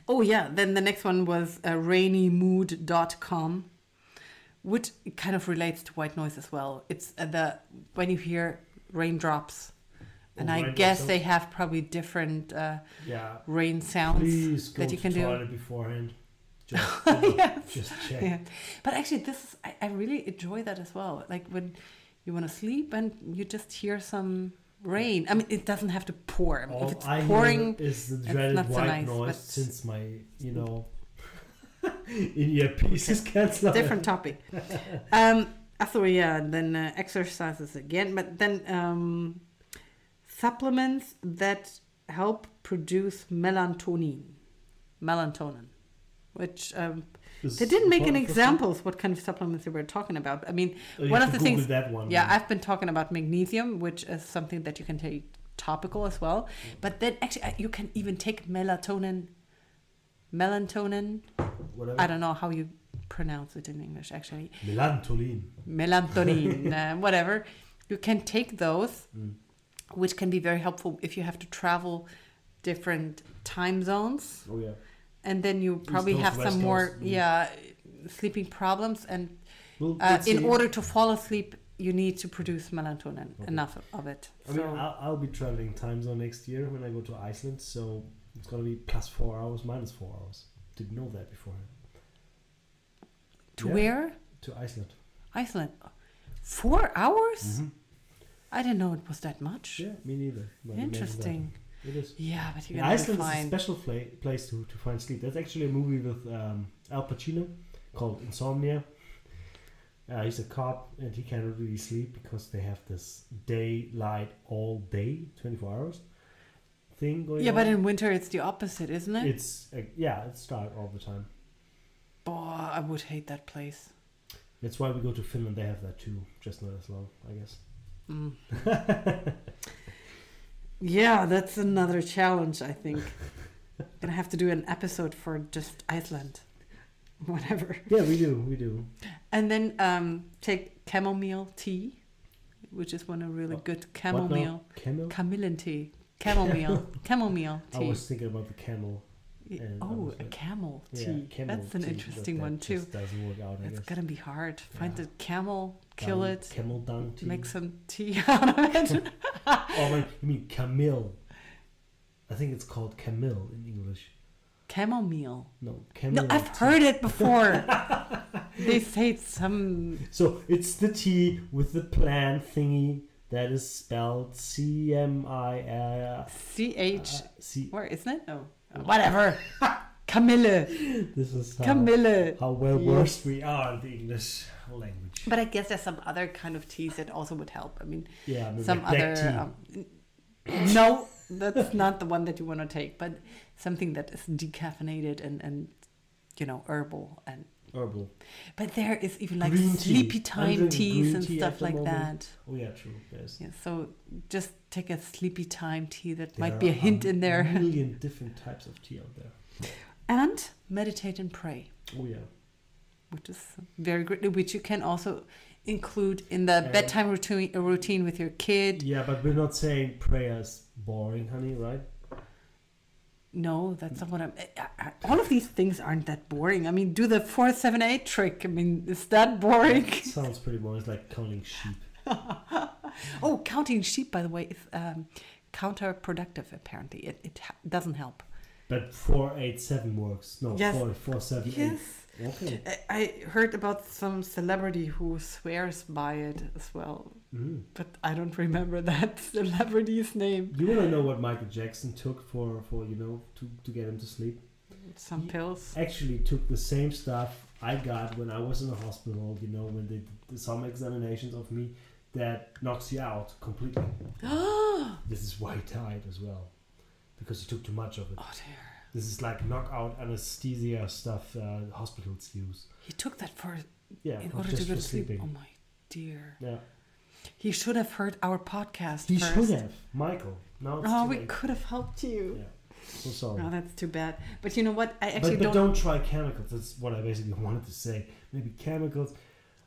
Oh, yeah. Then the next one was uh, rainymood.com, which kind of relates to white noise as well. It's uh, the when you hear raindrops, and Oh, I guess they have probably different uh, Yeah. rain sounds that you can do. beforehand. Just, you know, Yes. just check. Yeah. But actually, this is, I, I really enjoy that as well. Like when you want to sleep and you just hear some rain. I mean, it doesn't have to pour. All if it's I pouring, hear is the it's dreaded not so white nice, noise since my, you know, in-ear pieces cancel. different topic. um, so yeah, then uh, exercises again, but then um, supplements that help produce melatonin, melatonin, which um, they didn't make an examples what kind of supplements they were talking about. I mean, Oh, one of the Google things- That one. yeah. I've been talking about magnesium, which is something that you can take topical as well. But then actually, uh, you can even take melatonin. Melatonin. Whatever. I don't know how you pronounce it in English. Actually, Melatonin. melatonin, uh, whatever. You can take those, Mm. which can be very helpful if you have to travel different time zones, Oh yeah. and then you probably have some more, mm. yeah, sleeping problems. And Well, uh, in order to fall asleep, you need to produce melatonin, Okay. enough of it. I mean, I'll, I'll be traveling time zone next year when I go to Iceland, so it's gonna be plus four hours, minus four hours. Didn't know that beforehand. to yeah. where? To Iceland. Iceland. Four hours? Mhm. I didn't know it was that much. Yeah, me neither. but. Interesting. It is. Yeah, but gonna Iceland be is a special place to, to find sleep. That's actually a movie with um, Al Pacino called Insomnia. Uh, he's a cop and he cannot really sleep because they have this daylight all day, 24 hours thing going Yeah, on. but in winter it's the opposite, isn't it? it's uh, yeah, it's dark all the time. Boy, I would hate that place. That's why we go to Finland. They have that too, just not as long, I guess. Mm. yeah, that's another challenge, I think. Gonna have to do an episode for just Iceland. Whatever. Yeah, we do, we do. And then um, take chamomile tea, which is one of really What- good chamomile. Chamomile tea. Chamomile. chamomile I was thinking about the camel. Oh, a like- camel Yeah, tea. camel That's an tea, interesting that one too. Doesn't work out. It's gonna be hard. Find Yeah. the camel, kill Dung- it, Camel dung tea. make some tea out of it. Oh, wait, you mean Camille? I think it's called Camille in English. Chamomile. No, Camille. No, I've heard it before. they say it's some. So it's the tea with the plant thingy That is spelled C M I L C H. C. Where isn't it? No. Whatever. Camille. This is how, Camille. how well Yes. versed we are in the English language. But I guess there's some other kind of teas that also would help. I mean, Yeah, maybe some other. tea. Um, no, that's not the one that you want to take, but something that is decaffeinated and, and you know, herbal. and herbal. But there is even like Green sleepy I'm time teas and tea stuff like that. Oh yeah, true. Yes. Yeah, so just take a sleepy time tea that there might be a hint in there. A million different types of tea out there. And meditate and pray, Oh yeah. which is very great, which you can also include in the And- bedtime routine, routine with your kid. Yeah, but we're not saying prayer is boring, honey, right? No, that's not what I'm. I, I, all of these things aren't that boring. I mean, do the four seven eight trick. I mean, is that boring? It sounds pretty boring. It's like counting sheep. oh, counting sheep, by the way, is um, counterproductive. Apparently, it it ha- doesn't help. But four eight seven works. No, Yes. four four seven eight. Okay. I, I heard about some celebrity who swears by it as well, Mhm. but I don't remember that celebrity's name. You want to know what Michael Jackson took for for you know to to get him to sleep? Some Ye- pills. Actually, took the same stuff I got when I was in the hospital. You know, when they did some examinations of me that knocks you out completely. this is why he died as well, because he took too much of it. Oh dear. This is like knockout anesthesia stuff uh, hospitals use. He took that for Yeah, in order to go to sleep. sleeping. Oh my dear. Yeah, He should have heard our podcast he first. should have, Michael. Now it's Oh, we late. could have helped you. Yeah, so sorry. Oh, that's too bad. But you know what? I actually but, but don't. don't, try chemicals. That's what I basically wanted to say. Maybe chemicals.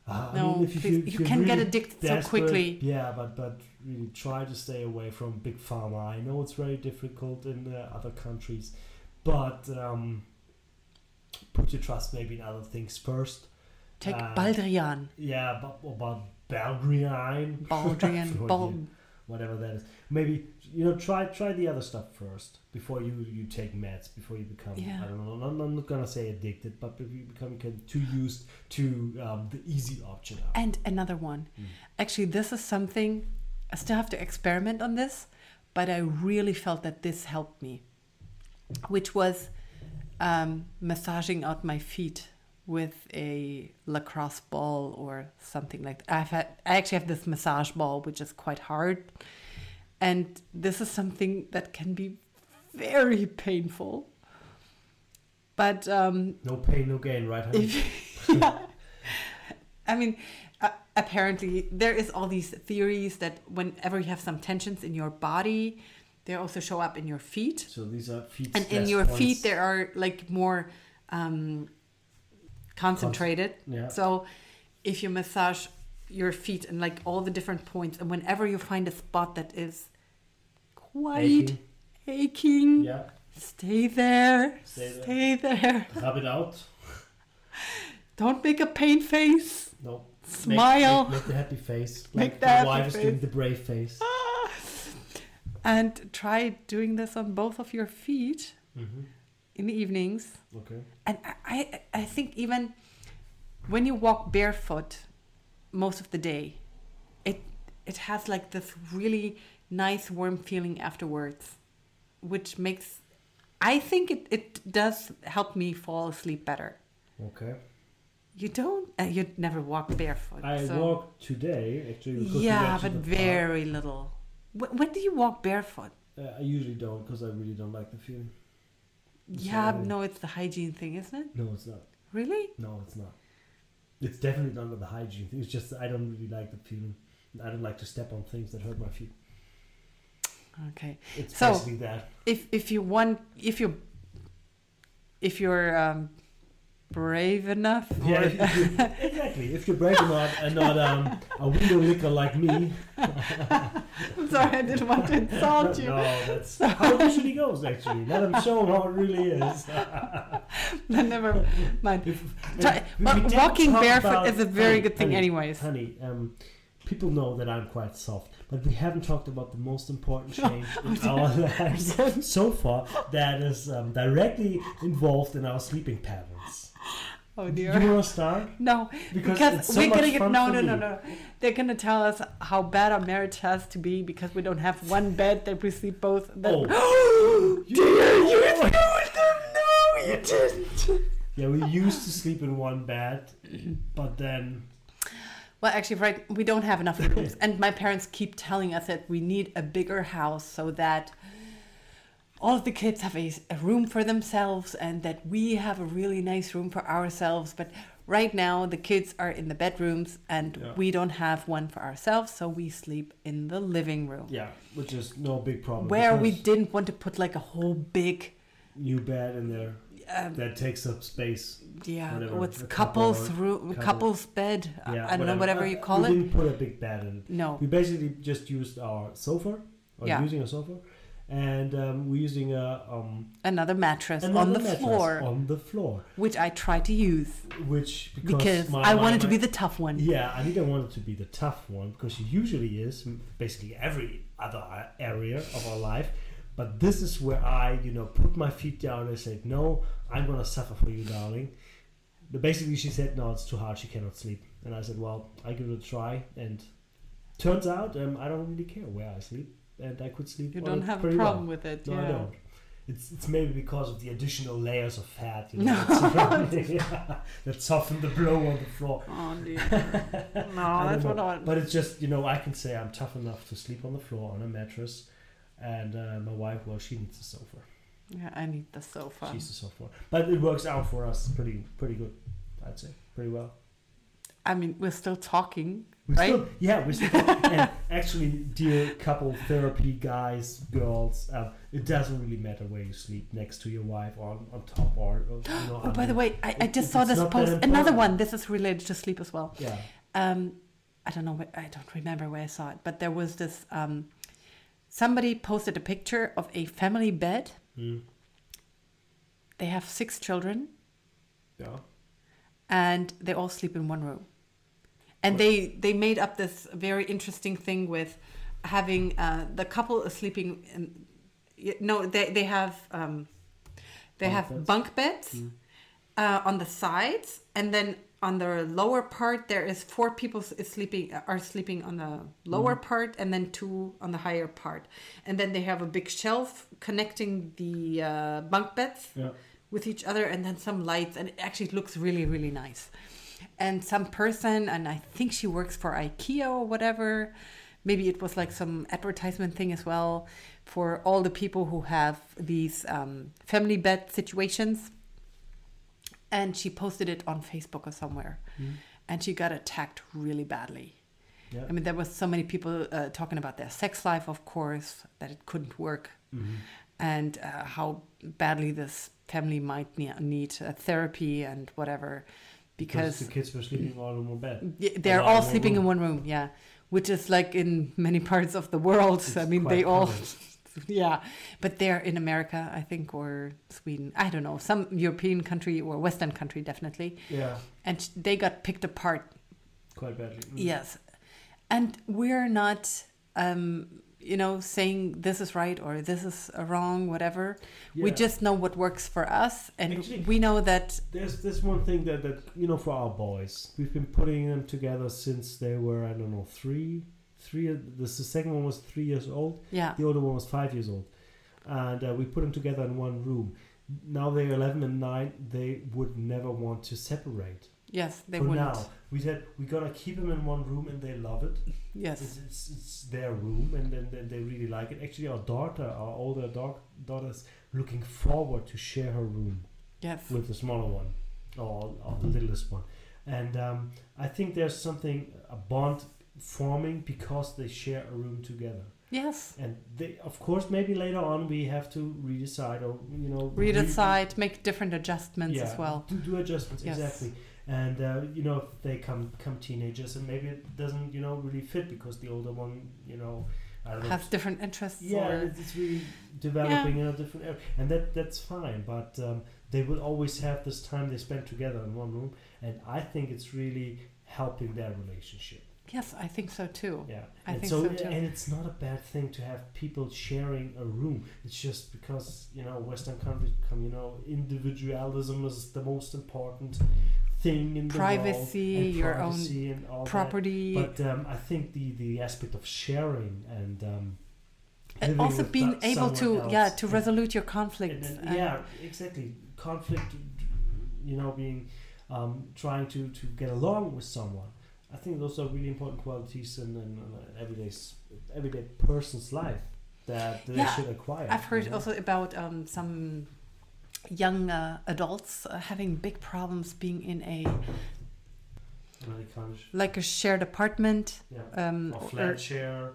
Uh, no, I mean, you, You, can get addicted so quickly. Yeah, but but really try to stay away from big pharma. I know it's very difficult in uh, other countries, but um, put your trust maybe in other things first. Take uh, Baldrian. Yeah, but about Baldrian, Baldrian. Bal- whatever that is. Maybe you know try try the other stuff first before you you take meds before you become Yeah. I don't know. I'm, I'm not gonna say addicted, but if you become too used to um, the easy option. out. and another one. Mm. Actually, this is something I still have to experiment on this, but I really felt that this helped me, which was um, massaging out my feet with a lacrosse ball or something like that. I've had, I actually have this massage ball, which is quite hard. And this is something that can be very painful. But um, No pain, no gain, right? if yeah. I mean, uh, apparently there is all these theories that whenever you have some tensions in your body, they also show up in your feet, so these are feet. and in your points. feet there are like more um, concentrated. Yeah. So if you massage your feet and like all the different points, and whenever you find a spot that is quite Aching. aching, Yeah. stay there, Stay there. stay there. Rub it out. Don't make a pain face. No. Smile. Make, make, make the happy face. Make Like the my happy wife is doing the brave face. And try doing this on both of your feet hmm in the evenings. Okay. And I, I, think even when you walk barefoot most of the day, it it has like this really nice warm feeling afterwards, which makes I think it, it does help me fall asleep better. Okay. You don't uh, you never walk barefoot. I so- walked today actually. Yeah, but very little. When, when do you walk barefoot? Uh, I usually don't because I really don't like the feeling. Yeah, no, it's the hygiene thing, isn't it? No, it's not. Really? No, it's not. It's definitely not about the hygiene thing. It's just I don't really like the feeling. I don't like to step on things that hurt my feet. Okay. It's So- basically that. If if you want, if you if you're um, brave enough, Yeah, if, if you, exactly. If you're brave enough and not um, a window licker like me. I'm sorry, I didn't want to insult you. no, that's how it usually goes. Actually, let them show how it really is. Never mind. If- if well, walking barefoot about- is a very honey, good thing, honey, anyways. Honey, um, people know that I'm quite soft, but we haven't talked about the most important change in our lives so far that is um, directly involved in our sleeping patterns. Oh dear. You want to start? No, Because, because, so we're gonna get no no no no. They're gonna tell us how bad our marriage has to be because we don't have one bed that we sleep both. Oh. That, Oh. dear, you Oh. told them no, you didn't. Yeah, we used to sleep in one bed, but then Well, actually, right, we don't have enough rooms, and my parents keep telling us that we need a bigger house so that all of the kids have a, a room for themselves, and that we have a really nice room for ourselves. But right now, the kids are in the bedrooms, and Yeah. we don't have one for ourselves, so we sleep in the living room, yeah, which is no big problem. where we didn't want to put like a whole big, new bed in there um, that takes up space. yeah, whatever, what's a couples couple- room, couple- couples bed. I- Yeah, I don't know whatever you call we it. didn't put a big bed in. it. No, We basically just used our sofa, or Yeah. using a sofa, and um, we're using a um another mattress on the mattress floor. on the floor, which I try to use which because, because my- I my- wanted to be the tough one. Yeah, I didn't want it to be the tough one because she usually is basically every other area of our life. But this is where I, you know, put my feet down and said, "No, I'm gonna suffer for you, darling." But basically, she said, "No, it's too hard. She cannot sleep." And I said, "Well, I give it a try." And turns out, um, I don't really care where I sleep, and I could sleep. You on don't have a problem well. with it. No, yeah. I don't. It's, it's maybe because of the additional layers of fat you know, that soften the blow on the floor. Oh dear. no, that's don't what. I. But it's just, you know, I can say I'm tough enough to sleep on the floor on a mattress. And uh, my wife, well, she needs a sofa. yeah, I need the sofa. She's a sofa. But it works out for us pretty pretty good, I'd say. Pretty well. I mean, we're still talking, We right? still, yeah, we still, and actually, dear couple therapy guys, girls, um, it doesn't really matter where you sleep next to your wife or on, on top or, or you know, Oh, by the way, I, I just saw this post. Another one. This is related to sleep as well. Yeah. Um, I don't know. Where, I don't remember where I saw it, but there was this. Um, somebody posted a picture of a family bed. Mm. They have six children, Yeah. and they all sleep in one room. And they they made up this very interesting thing with having uh, the couple is sleeping in. No, they they have um, they Bunk have beds? bunk beds Mm. uh, on the sides, and then on the lower part there is four people is sleeping are sleeping on the lower Mm-hmm. part, and then two on the higher part, and then they have a big shelf connecting the uh, bunk beds Yeah. with each other and then some lights and it actually looks really really nice and some person and i think she works for ikea or whatever maybe it was like some advertisement thing as well for all the people who have these um, family bed situations and she posted it on facebook or somewhere Mm. and she got attacked really badly Yeah. i mean there was so many people uh, talking about their sex life of course that it couldn't work Mhm. and uh, how badly this family might ne- need uh, therapy and whatever because the kids were sleeping all in one bed. they're all all in one sleeping in one room yeah. Which is like in many parts of the world. It's i mean they all yeah. But they're in america i think or sweden. I don't know. Some european country or western country definitely. Yeah, and they got picked apart. Quite badly. Mm. Yes. And we're not, um, you know, saying this is right or this is uh, wrong, whatever. We just know what works for us. And Actually- we know that, There's this one thing that, that you know for our boys, we've been putting them together since they were I don't know three, three. This the second one was three years old. yeah, The older one was five years old, and uh, we put them together in one room. Now they're eleven and nine. They would never want to separate. Yes, they for wouldn't. now, we said we're gonna keep them in one room, and they love it. Yes. It's, it's, it's their room, and then then they really like it. Actually, our daughter, our older dog, daughter's looking forward to share her room Yes. with the smaller one or, or the littlest one. And um, I think there's something, a bond forming because they share a room together. Yes. And they, of course, maybe later on we have to redecide or, you know, Read re- make different adjustments yeah, as well. Do, do adjustments, Yes. exactly. And, uh, you know, if they come, come teenagers and maybe it doesn't, you know, really fit because the older one, you know, Has different interests. yeah, or, it's, it's really developing in a different area, and that that's fine. But um, they will always have this time they spend together in one room, and I think it's really helping their relationship. yes, I think so too. Yeah, I and think so, so too. and it's not a bad thing to have people sharing a room. It's just because you know Western countries come, you know, individualism is the most important thing in the Privacy, wall and your own privacy and all that. property. But um, I think the the aspect of sharing and um, and also being able to someone yeah to and- resolute your and conflicts then, and- yeah, exactly. Conflict, you know, being um, trying to, to get along with someone. I think those are really important qualities in an everyday everyday person's life that they Yeah, should acquire. I've heard you know? also about um, some young uh, adults uh, having big problems being in a Really kind of- like a shared apartment yeah. um, or or- flat share,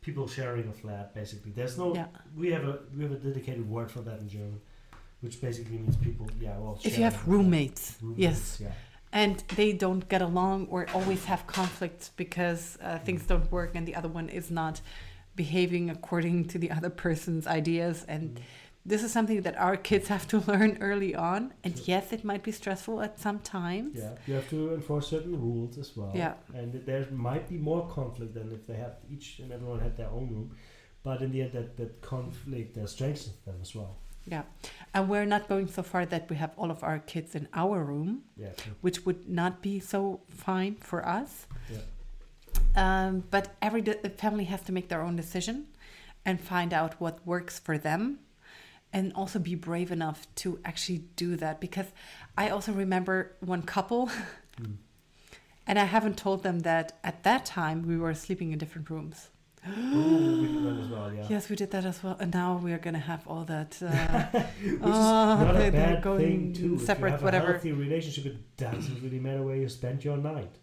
people sharing a flat. Basically, there's no. yeah. We have a we have a dedicated word for that in German, which basically means people. Yeah, well. if you have sharing a flat. roommates, Roommates, yes Yeah. and they don't get along or always have conflicts because uh, things Mm. don't work and the other one is not behaving according to the other person's ideas and Mm. This is something that our kids have to learn early on and Sure. yes it might be stressful at some times Yeah, you have to enforce certain rules as well. Yeah. and there might be more conflict than if they have each and everyone had their own room. But in the end, that that conflict uh, strengthens them as well. yeah and we're not going so far that we have all of our kids in our room Yeah, true. which would not be so fine for us Yeah. um, but every family has to make their own decision and find out what works for them and also be brave enough to actually do that because i also remember one couple Mm. and i haven't told them that at that time we were sleeping in different rooms Ooh, we do that as well. Yeah. yes we did that as well and now we're gonna have all that uh, oh, not they- a they're bad going thing too. If you separate whatever healthy relationship, it doesn't really matter where you spend your night.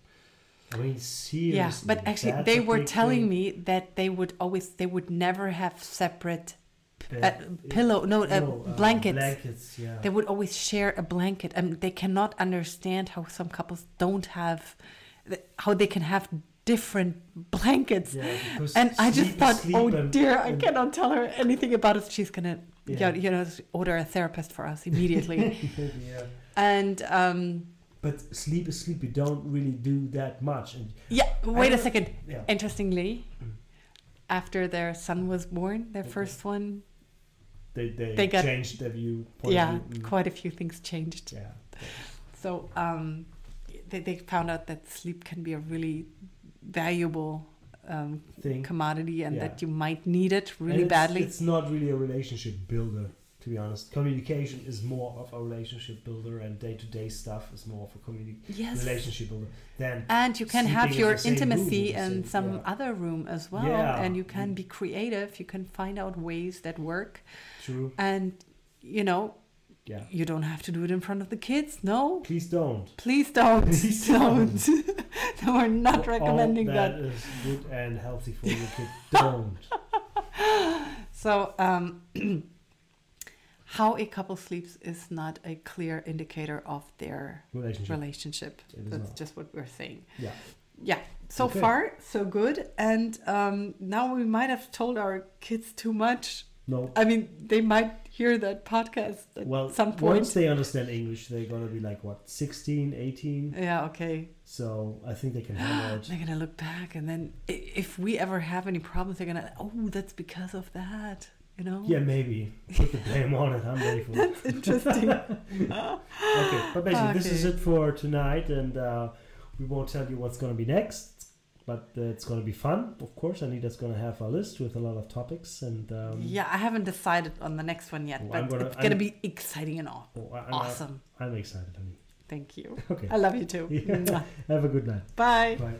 I mean, seriously. yeah but actually they were telling thing. me that they would always they would never have separate uh, Bed- pillow no, no, uh, blankets Blankets, yeah. they would always share a blanket and they cannot understand how some couples don't have how they can have different blankets yeah, and i just thought oh and- dear i cannot tell her anything about it she's gonna yeah. Yeah. you know order a therapist for us immediately yeah. and um But sleep is sleep. You don't really do that much. And yeah wait a second yeah, interestingly Mm. after their son was born their Okay. first one they, they, they got- changed their view. yeah view. Mm. quite a few things changed Yeah. So um, they, they found out that sleep can be a really valuable um, Thing. commodity and Yeah. that you might need it really it's, badly. It's not really a relationship builder, to be honest. Communication is more of a relationship builder, and day to day stuff is more of a communi- yes. relationship builder. Then And you can have your the same room intimacy in some yeah. other room as well. Yeah. And you can Mm. be creative. You can find out ways that work. true. And, you know, Yeah. you don't have to do it in front of the kids. No. Please don't. Please don't. Please don't. no, we're not all recommending that. That is good and healthy for your kid. Don't. So, um, how a couple sleeps is not a clear indicator of their Relationship. relationship. That's not. just what we're saying. Yeah. Yeah. So Okay. far, so good. And um, now we might have told our kids too much. No. I mean, they might hear that podcast at Well, some point. once they understand English, they're gonna be like what, 16, 18? yeah. Okay. So I think they can handle it. They're gonna look back, and then if we ever have any problems, they're gonna. Oh, that's because of that. You know. Yeah, maybe. Put the blame on it. I'm ready for it. That's interesting. Okay, but basically, this is it for tonight, and uh, we won't tell you what's going to be next, but uh, it's going to be fun, of course. Anita's going to have a list with a lot of topics, and um, Yeah, I haven't decided on the next one yet, Oh, but I'm gonna- it's gonna be exciting and aw- oh, I'm, awesome. I'm excited, honey. Thank you. Okay, I love you too. Yeah. Have a good night. Bye. Bye.